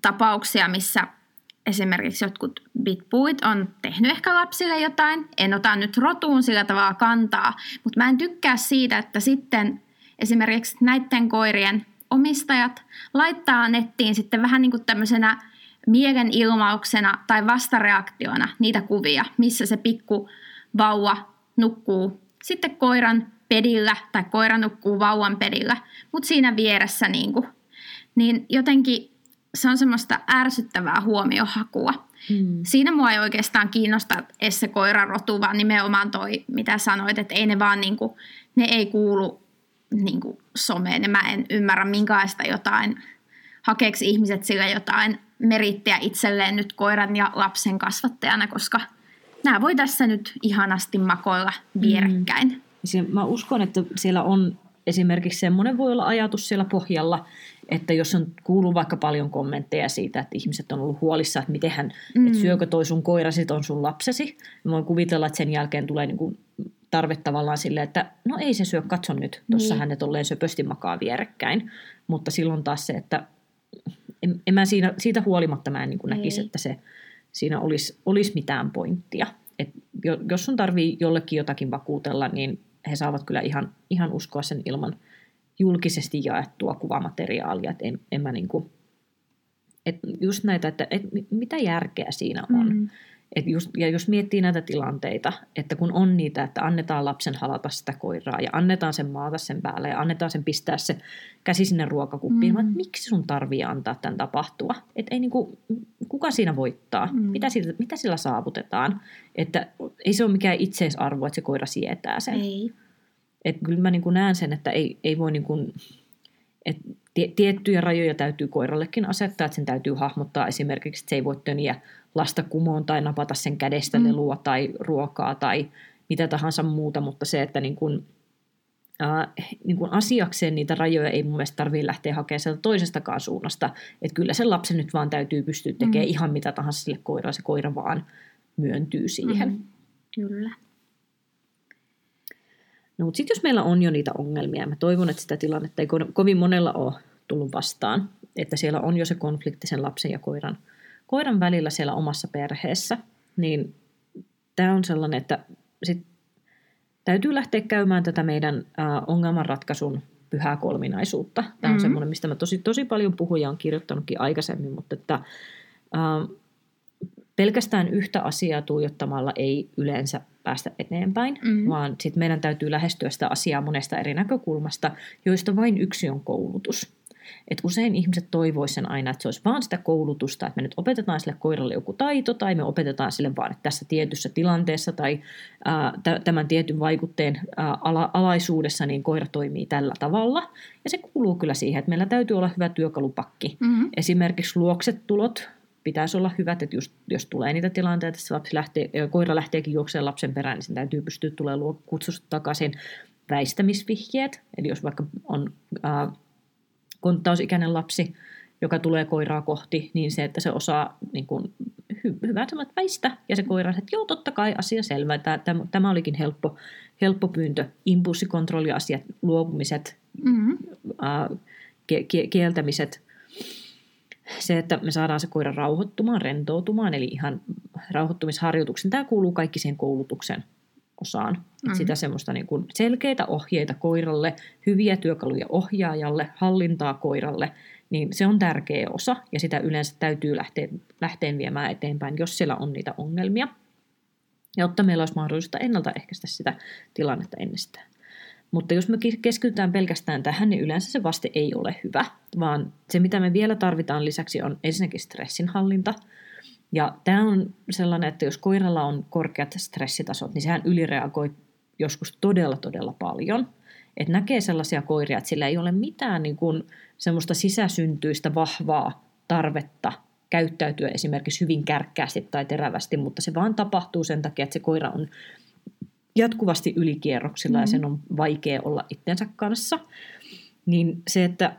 tapauksia, missä esimerkiksi jotkut bitpuit on tehnyt ehkä lapsille jotain. En ota nyt rotuun sillä tavalla kantaa, mutta mä en tykkää siitä, että sitten esimerkiksi näiden koirien omistajat laittaa nettiin sitten vähän niin kuin tämmöisenä mielenilmauksena tai vastareaktiona niitä kuvia, missä se pikku vauva nukkuu sitten koiran pedillä tai koira nukkuu vauvan pedillä, mutta siinä vieressä niin, kuin, niin jotenkin se on semmoista ärsyttävää huomiohakua. Mm. Siinä mua ei oikeastaan kiinnosta edes se koiran rotu, vaan nimenomaan toi, mitä sanoit, että ei ne vaan niinku, ne ei kuulu niinku someen. Ja mä en ymmärrä minkälaista jotain, hakeeko ihmiset sillä jotain merittiä itselleen nyt koiran ja lapsen kasvattajana, koska nämä voi tässä nyt ihanasti makoilla vierekkäin. Mm. Se, mä uskon, että siellä on esimerkiksi semmoinen voi olla ajatus siellä pohjalla, että jos on kuullut vaikka paljon kommentteja siitä, että ihmiset on ollut huolissaan, että miten hän, mm. että syökö toi sun koira sit on sun lapsesi. Niin voin kuvitella, että sen jälkeen tulee niin kuin tarve tavallaan sille, että no ei se syö, katso nyt, tuossa Niin. hänet olleen söpösti makaa vierekkäin. Mutta silloin taas se, että en, en mä siinä, siitä huolimatta mä en niin kuin näkisi, että se, siinä olisi, olisi mitään pointtia. Et jo- jos sun tarvii jollekin jotakin vakuutella, niin he saavat kyllä ihan, ihan uskoa sen ilman julkisesti jaettua kuvamateriaalia. Et en, en mä niinku, et just näitä, että et mi- mitä järkeä siinä on. Mm. Et just, ja jos miettii näitä tilanteita, että kun on niitä, että annetaan lapsen halata sitä koiraa ja annetaan sen maata sen päälle ja annetaan sen pistää se käsi sinne ruokakuppiin, Mm. että miksi sun tarvii antaa tämän tapahtua? Et ei niinku, kuka siinä voittaa? Mm. Mitä, sillä, mitä sillä saavutetaan? Että ei se ole mikään itseisarvo, että se koira sietää sen. Ei. Et kyllä mä niinku näen sen, että ei, ei voi niinku, et tie- tiettyjä rajoja täytyy koirallekin asettaa, että sen täytyy hahmottaa esimerkiksi, että se ei voi töniä lasta kumoon tai napata sen kädestä Mm. lelua tai ruokaa tai mitä tahansa muuta, mutta se, että niin kun, ää, niin kuin asiakseen niitä rajoja ei mun mielestä tarvitse lähteä hakemaan sieltä toisestakaan suunnasta. Että kyllä sen lapsen nyt vaan täytyy pystyä tekemään mm. ihan mitä tahansa sille koiralle, se koira vaan myöntyy siihen. Mm. Kyllä. No mutta sitten jos meillä on jo niitä ongelmia, mä toivon, että sitä tilannetta ei ko- kovin monella ole tullut vastaan, että siellä on jo se konflikti sen lapsen ja koiran, koiran välillä siellä omassa perheessä, niin tämä on sellainen, että sit täytyy lähteä käymään tätä meidän äh, ongelmanratkaisun pyhää kolminaisuutta. Tämä on mm-hmm. semmoinen, mistä mä tosi, tosi paljon puhun ja on kirjoittanutkin aikaisemmin, mutta että äh, pelkästään yhtä asiaa tuijottamalla ei yleensä päästä eteenpäin, mm-hmm. vaan sit meidän täytyy lähestyä sitä asiaa monesta eri näkökulmasta, joista vain yksi on koulutus. Et usein ihmiset toivoisivat sen aina, että se olisi vaan sitä koulutusta, että me nyt opetetaan sille koiralle joku taito, tai me opetetaan sille vaan, että tässä tietyssä tilanteessa tai ää, tämän tietyn vaikutteen ää, ala- alaisuudessa niin koira toimii tällä tavalla. Ja se kuuluu kyllä siihen, että meillä täytyy olla hyvä työkalupakki. Mm-hmm. Esimerkiksi luoksetulot pitäisi olla hyvät, että just, jos tulee niitä tilanteita, että lapsi lähtee, koira lähteekin juokseen lapsen perään, niin sen täytyy pystyä tulemaan kutsusta takaisin väistämisvihjeet. Eli jos vaikka on ää, konttausikäinen lapsi, joka tulee koiraa kohti, niin se, että se osaa niin kuin, hy- hyvät samat väistä, ja se koira, että joo, totta kai, asia selvä. Tämä, tämä olikin helppo, helppo pyyntö. Impulssikontrolliasiat, luopumiset, mm-hmm. ää, ke- kieltämiset, se, että me saadaan se koira rauhoittumaan, rentoutumaan, eli ihan rauhoittumisharjoituksen. Tämä kuuluu kaikki siihen koulutuksen osaan. Mm-hmm. Sitä semmoista niin kuin selkeitä ohjeita koiralle, hyviä työkaluja ohjaajalle, hallintaa koiralle, niin se on tärkeä osa ja sitä yleensä täytyy lähteä, lähteä viemään eteenpäin, jos siellä on niitä ongelmia, jotta meillä olisi mahdollisuutta ennaltaehkäistä sitä tilannetta ennestään. Mutta jos me keskitytään pelkästään tähän, niin yleensä se vaste ei ole hyvä, vaan se mitä me vielä tarvitaan lisäksi on ensinnäkin stressinhallinta. Ja tämä on sellainen, että jos koiralla on korkeat stressitasot, niin sehän ylireagoi joskus todella todella paljon. Että näkee sellaisia koiria, että sillä ei ole mitään niin kuin semmoista sisäsyntyistä vahvaa tarvetta käyttäytyä esimerkiksi hyvin kärkkäästi tai terävästi, mutta se vaan tapahtuu sen takia, että se koira on jatkuvasti ylikierroksilla mm. ja sen on vaikea olla itsensä kanssa. Niin se, että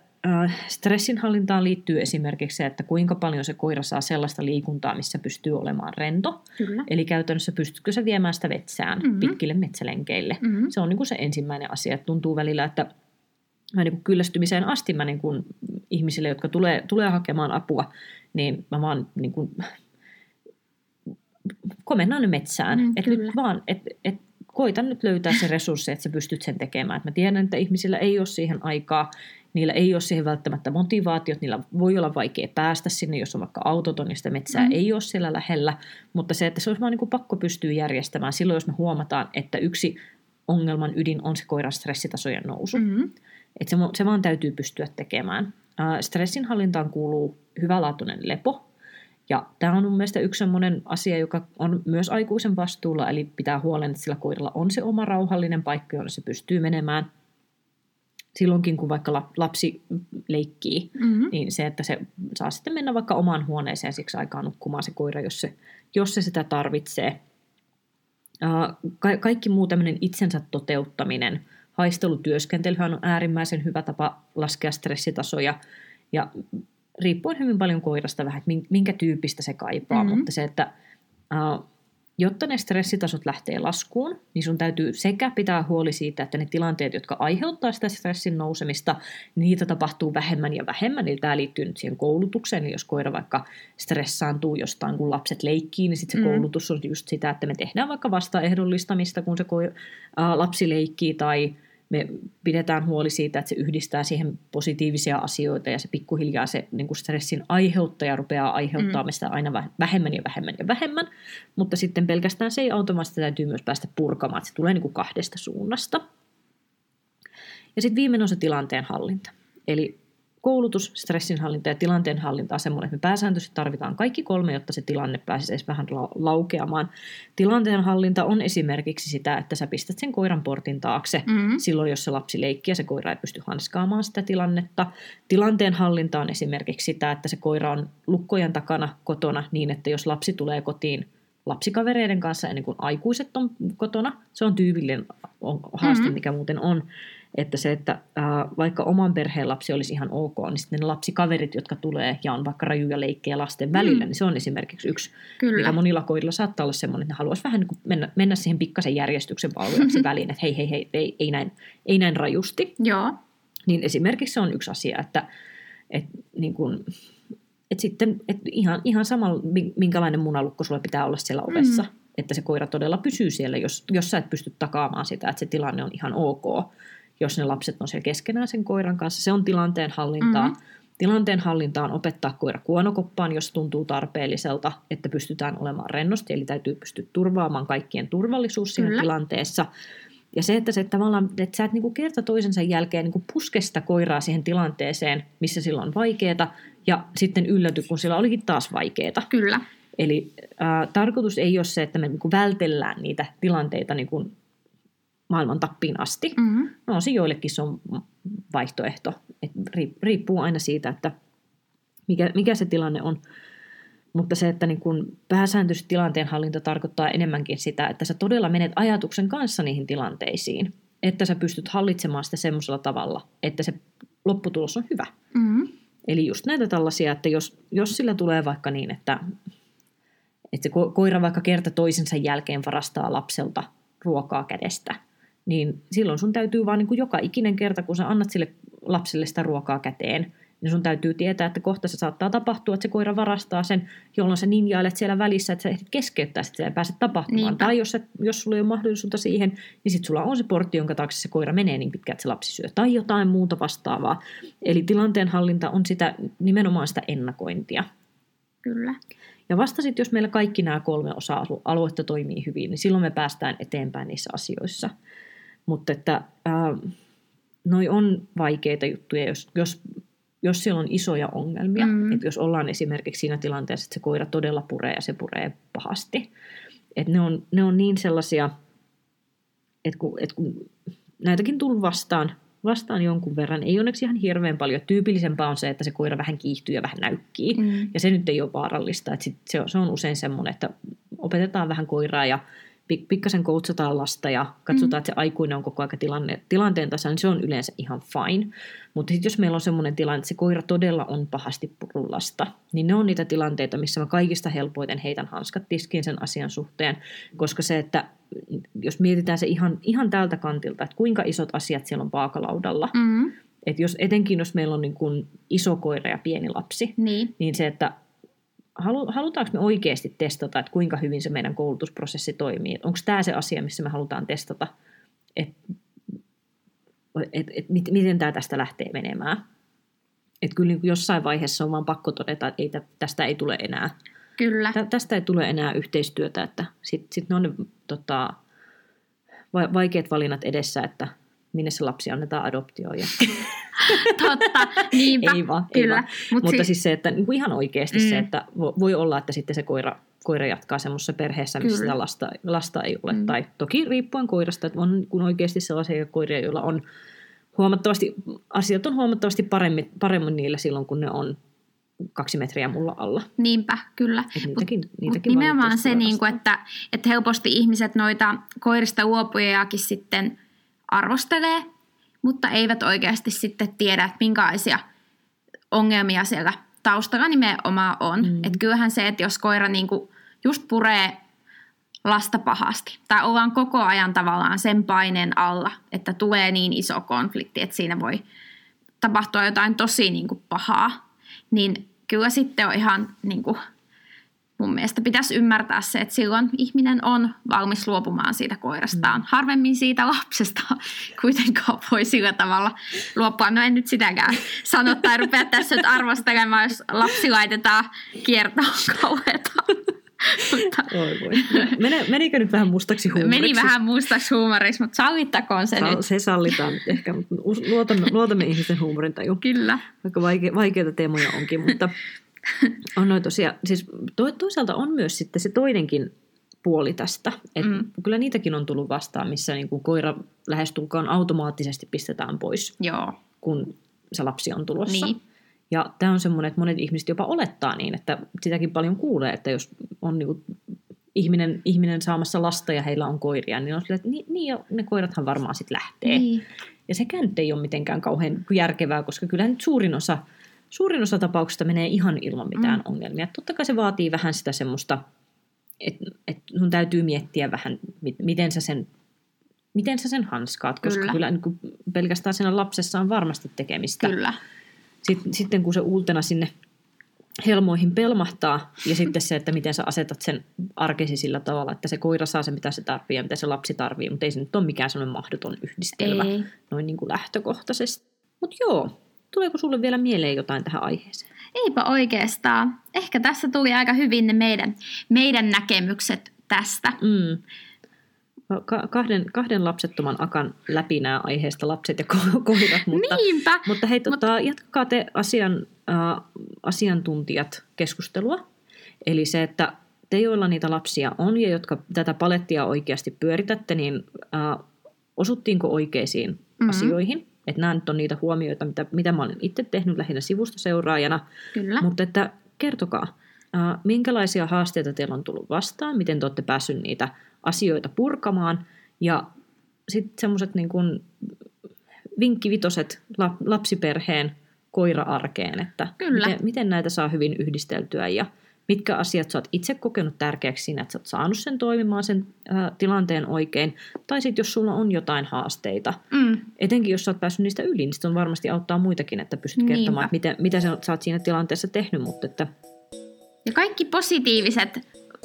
stressinhallintaan liittyy esimerkiksi se, että kuinka paljon se koira saa sellaista liikuntaa, missä pystyy olemaan rento. Kyllä. Eli käytännössä pystytkö se viemään sitä vetsään mm-hmm. pitkille metsälenkeille. Mm-hmm. Se on niin kuin se ensimmäinen asia. Että tuntuu välillä, että mä niin kuin kyllästymiseen asti mä niin kuin ihmisille, jotka tulee, tulee hakemaan apua, niin mä vaan niin kuin komennan metsään. Mm, että nyt vaan, että et, koita nyt löytää se resurssi, että sä pystyt sen tekemään. Et mä tiedän, että ihmisillä ei ole siihen aikaa, niillä ei ole siihen välttämättä motivaatiot, niillä voi olla vaikea päästä sinne, jos on vaikka autoton ja sitä metsää mm. ei ole siellä lähellä, mutta se, että se olisi vaan niin kuin pakko pystyä järjestämään silloin, jos me huomataan, että yksi ongelman ydin on se koiran stressitasojen nousu. Mm-hmm. Että se, se vaan täytyy pystyä tekemään. Äh, stressinhallintaan kuuluu hyvälaatuinen lepo, ja tämä on mun mielestä yksi sellainen asia, joka on myös aikuisen vastuulla, eli pitää huolen, että sillä koiralla on se oma rauhallinen paikka, jonne se pystyy menemään. Silloinkin, kun vaikka lapsi leikkii, mm-hmm. niin se, että se saa sitten mennä vaikka omaan huoneeseen siksi aikaa nukkumaan se koira, jos se, jos se sitä tarvitsee. Ka- kaikki muu tämmöinen itsensä toteuttaminen, haistelutyöskentelyhän on äärimmäisen hyvä tapa laskea stressitasoja. Ja riippuen hyvin paljon koirasta vähän, että minkä tyyppistä se kaipaa, mm-hmm. mutta se, että uh, jotta ne stressitasot lähtee laskuun, niin sun täytyy sekä pitää huoli siitä, että ne tilanteet, jotka aiheuttaa sitä stressin nousemista, niitä tapahtuu vähemmän ja vähemmän. Eli tämä liittyy nyt siihen koulutukseen, eli jos koira vaikka stressaantuu jostain, kun lapset leikkii, niin sitten se mm. koulutus on just sitä, että me tehdään vaikka vastaehdollistamista, kun se ko- uh, lapsi leikkii, tai me pidetään huoli siitä, että se yhdistää siihen positiivisia asioita ja se pikkuhiljaa se niin kuin stressin aiheuttaja rupeaa aiheuttaa mm. sitä aina vähemmän ja vähemmän ja vähemmän, mutta sitten pelkästään se ei automaattisesti täytyy myös päästä purkamaan, että se tulee niin kuin kahdesta suunnasta. Ja sitten viimeinen on se tilanteen hallinta. Eli koulutus, stressinhallinta ja tilanteenhallinta on semmoinen, että me pääsääntöisesti tarvitaan kaikki kolme, jotta se tilanne pääsisi edes vähän laukeamaan. Tilanteenhallinta on esimerkiksi sitä, että sä pistät sen koiran portin taakse mm-hmm. silloin, jos se lapsi leikkii ja se koira ei pysty hanskaamaan sitä tilannetta. Tilanteenhallinta on esimerkiksi sitä, että se koira on lukkojen takana kotona niin, että jos lapsi tulee kotiin lapsikavereiden kanssa ennen kuin aikuiset on kotona, se on tyypillinen haaste, mm-hmm. mikä muuten on, Että se, että ää, vaikka oman perheen lapsi olisi ihan ok, niin sitten ne lapsikaverit, jotka tulee ja on vaikka rajuja leikkejä lasten välillä, mm. niin se on esimerkiksi yksi, Kyllä. mikä monilla koirilla saattaa olla semmoinen, että ne haluaisi vähän niin kuin mennä, mennä siihen pikkasen järjestyksen valvojaksi <laughs> väliin, että hei, hei, hei, ei, ei, näin, ei näin rajusti. Joo. Niin esimerkiksi se on yksi asia, että, että, niin kuin, että sitten että ihan, ihan sama, minkälainen munalukko sulla pitää olla siellä ovessa, mm. että se koira todella pysyy siellä, jos, jos sä et pysty takaamaan sitä, että se tilanne on ihan ok, jos ne lapset on siellä keskenään sen koiran kanssa. Se on tilanteen hallintaa. Mm-hmm. Tilanteen hallinta on opettaa koira kuonokoppaan, jos tuntuu tarpeelliselta, että pystytään olemaan rennosti, eli täytyy pystyä turvaamaan kaikkien turvallisuus siinä Kyllä. tilanteessa. Ja se, että, se, tavallaan, että sä et niin kerta toisensa jälkeen niin puske sitä koiraa siihen tilanteeseen, missä sillä on vaikeaa, ja sitten ylläty, kun sillä olikin taas vaikeaa. Kyllä. Eli äh, tarkoitus ei ole se, että me niin kuin vältellään niitä tilanteita niin kuin maailman tappiin asti. Mm-hmm. No se joillekin se on vaihtoehto. Et riippuu aina siitä, että mikä, mikä se tilanne on. Mutta se, että niin kun pääsääntöisesti tilanteenhallinta tarkoittaa enemmänkin sitä, että sä todella menet ajatuksen kanssa niihin tilanteisiin. Että sä pystyt hallitsemaan sitä semmoisella tavalla, että se lopputulos on hyvä. Mm-hmm. Eli just näitä tällaisia, että jos, jos sillä tulee vaikka niin, että, että se koira vaikka kerta toisensa jälkeen varastaa lapselta ruokaa kädestä, niin silloin sun täytyy vaan niin kuin joka ikinen kerta, kun sä annat sille lapselle sitä ruokaa käteen, niin sun täytyy tietää, että kohta se saattaa tapahtua, että se koira varastaa sen, jolloin sä ninjailet siellä välissä, että sä ehdit keskeyttää, että se ei pääse tapahtumaan. Niinpä. Tai jos, jos sulla ei ole mahdollisuutta siihen, niin sitten sulla on se portti, jonka taakse se koira menee niin pitkään, että se lapsi syö. Tai jotain muuta vastaavaa. Eli tilanteen hallinta on sitä, nimenomaan sitä ennakointia. Kyllä. Ja vasta sitten, jos meillä kaikki nämä kolme osa-aluetta toimii hyvin, niin silloin me päästään eteenpäin niissä asioissa. Mutta että äh, noi on vaikeita juttuja, jos, jos, jos siellä on isoja ongelmia. Mm. Että jos ollaan esimerkiksi siinä tilanteessa, että se koira todella puree ja se puree pahasti. Että ne on, ne on niin sellaisia, että kun, että kun näitäkin tullut vastaan, vastaan jonkun verran. Ei onneksi ihan hirveän paljon. Tyypillisempää on se, että se koira vähän kiihtyy ja vähän näykkii. Mm. Ja se nyt ei ole vaarallista. Että sit se, on, se on usein semmoinen, että opetetaan vähän koiraa ja pikkasen koutsataan lasta ja katsotaan, mm. että se aikuinen on koko ajan tilanne, tilanteen tasa, niin se on yleensä ihan fine. Mutta sitten jos meillä on sellainen tilanne, että se koira todella on pahasti purullasta, niin ne on niitä tilanteita, missä mä kaikista helpoiten heitän hanskat tiskiin sen asian suhteen, koska se, että jos mietitään se ihan, ihan tältä kantilta, että kuinka isot asiat siellä on vaakalaudalla, mm. että jos, etenkin jos meillä on niin kuin iso koira ja pieni lapsi, niin, niin se, että halu, halutaanko me oikeasti testata, että kuinka hyvin se meidän koulutusprosessi toimii? Onko tämä se asia, missä me halutaan testata, että et, et, et, miten tämä tästä lähtee menemään? Että kyllä niin jossain vaiheessa on vaan pakko todeta, että ei, tästä ei tule enää. Kyllä. Tästä ei tule enää yhteistyötä, että sitten sit ne on ne tota, vaikeat valinnat edessä, että minne se lapsi annetaan adoptioon. Ja... <laughs> <laughs> Totta, niinpä. ei vaan, kyllä. Ei vaan. Mut Mutta si- siis se, että niin kuin ihan oikeasti mm. se, että voi olla, että sitten se koira, koira jatkaa semmoisessa perheessä, missä sitä lasta, lasta ei ole. Mm. Tai toki riippuen koirasta, että on kun oikeasti sellaisia koiria, joilla on huomattavasti, asiat on huomattavasti paremmin, paremmin niillä silloin, kun ne on kaksi metriä mulla alla. Niinpä, kyllä. niitäkin, Mut, niitäkin mut nimenomaan se, niin kuin, että, että helposti ihmiset noita koirista uopujakin sitten arvostelee, mutta eivät oikeasti sitten tiedä, että minkälaisia ongelmia siellä taustalla nimenomaan on. Mm. Että kyllähän se, että jos koira niinku just puree lasta pahasti, tai ollaan koko ajan tavallaan sen paineen alla, että tulee niin iso konflikti, että siinä voi tapahtua jotain tosi niinku pahaa, niin kyllä sitten on ihan niinku mun mielestä pitäisi ymmärtää se, että silloin ihminen on valmis luopumaan siitä koirastaan. Mm. Harvemmin siitä lapsesta <laughs> kuitenkaan voi sillä tavalla luopua. No en nyt sitäkään sano tai rupea tässä nyt arvostelemaan, jos lapsi laitetaan kiertoon <laughs> kauheata. mutta... Oi voi. Mene, menikö nyt vähän mustaksi huumoriksi? Meni vähän mustaksi huumoriksi, mutta sallittakoon se Sa- nyt. Se sallitaan ehkä, mutta luotamme, luotamme ihmisten huumorintaju. Kyllä. Vaikka vaike, vaikeita teemoja onkin, mutta <laughs> on noin tosiaan, siis to, toisaalta on myös sitten se toinenkin puoli tästä. Että mm. Kyllä niitäkin on tullut vastaan, missä niin kuin koira lähestulkaan automaattisesti pistetään pois, Joo. kun se lapsi on tulossa. Niin. Ja tämä on semmoinen, että monet ihmiset jopa olettaa niin, että sitäkin paljon kuulee, että jos on niin kuin ihminen, ihminen saamassa lasta ja heillä on koiria, niin on sille, että niin, niin ja ne koirathan varmaan sitten lähtee. Niin. Ja sekään nyt ei ole mitenkään kauhean järkevää, koska kyllä nyt suurin osa, suurin osa tapauksista menee ihan ilman mitään mm. ongelmia. Totta kai se vaatii vähän sitä semmoista, että et sun täytyy miettiä vähän, miten sä sen miten sä sen hanskaat, koska kyllä, kyllä niin kuin pelkästään siinä lapsessa on varmasti tekemistä. Kyllä. Sitten, sitten kun se uutena sinne helmoihin pelmahtaa, ja sitten se, että miten sä asetat sen arkesi sillä tavalla, että se koira saa se, mitä se tarvitsee ja mitä se lapsi tarvitsee, mutta ei se nyt ole mikään sellainen mahdoton yhdistelmä ei. noin niin kuin lähtökohtaisesti. Mutta joo, tuleeko sulle vielä mieleen jotain tähän aiheeseen? Eipä oikeastaan. Ehkä tässä tuli aika hyvin ne meidän, meidän näkemykset tästä. Mm kahden, kahden lapsettoman akan läpi nämä aiheesta lapset ja ko- <laughs> koirat. Mutta, Niinpä. Mutta hei, tota, Mut... jatkakaa te asian, äh, asiantuntijat keskustelua. Eli se, että te, joilla niitä lapsia on ja jotka tätä palettia oikeasti pyöritätte, niin äh, osuttiinko oikeisiin mm-hmm. asioihin? Että nämä nyt on niitä huomioita, mitä, mitä mä olen itse tehnyt lähinnä sivusta seuraajana. Kyllä. Mutta että kertokaa, äh, minkälaisia haasteita teillä on tullut vastaan, miten te olette päässeet niitä asioita purkamaan. Ja sitten semmoiset niin kuin vinkkivitoset lapsiperheen koira-arkeen, että Kyllä. Miten, miten näitä saa hyvin yhdisteltyä ja mitkä asiat sä oot itse kokenut tärkeäksi siinä, että sä oot saanut sen toimimaan sen ä, tilanteen oikein, tai sitten jos sulla on jotain haasteita, mm. etenkin jos sä oot päässyt niistä yli, niin sitten on varmasti auttaa muitakin, että pystyt Niinpä. kertomaan, että mitä, mitä sä, sä oot siinä tilanteessa tehnyt, mutta että... Ja kaikki positiiviset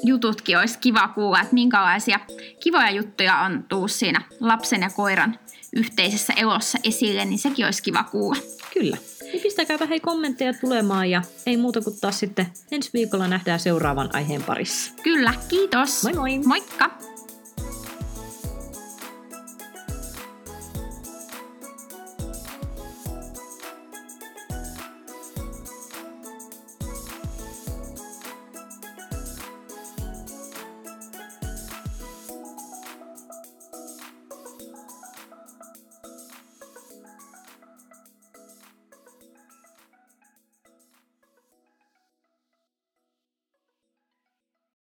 jututkin olisi kiva kuulla, että minkälaisia kivoja juttuja on tuu siinä lapsen ja koiran yhteisessä elossa esille, niin sekin olisi kiva kuulla. Kyllä. Niin pistäkääpä hei kommentteja tulemaan ja ei muuta kuin taas sitten ensi viikolla nähdään seuraavan aiheen parissa. Kyllä, kiitos. Moi moi. Moikka.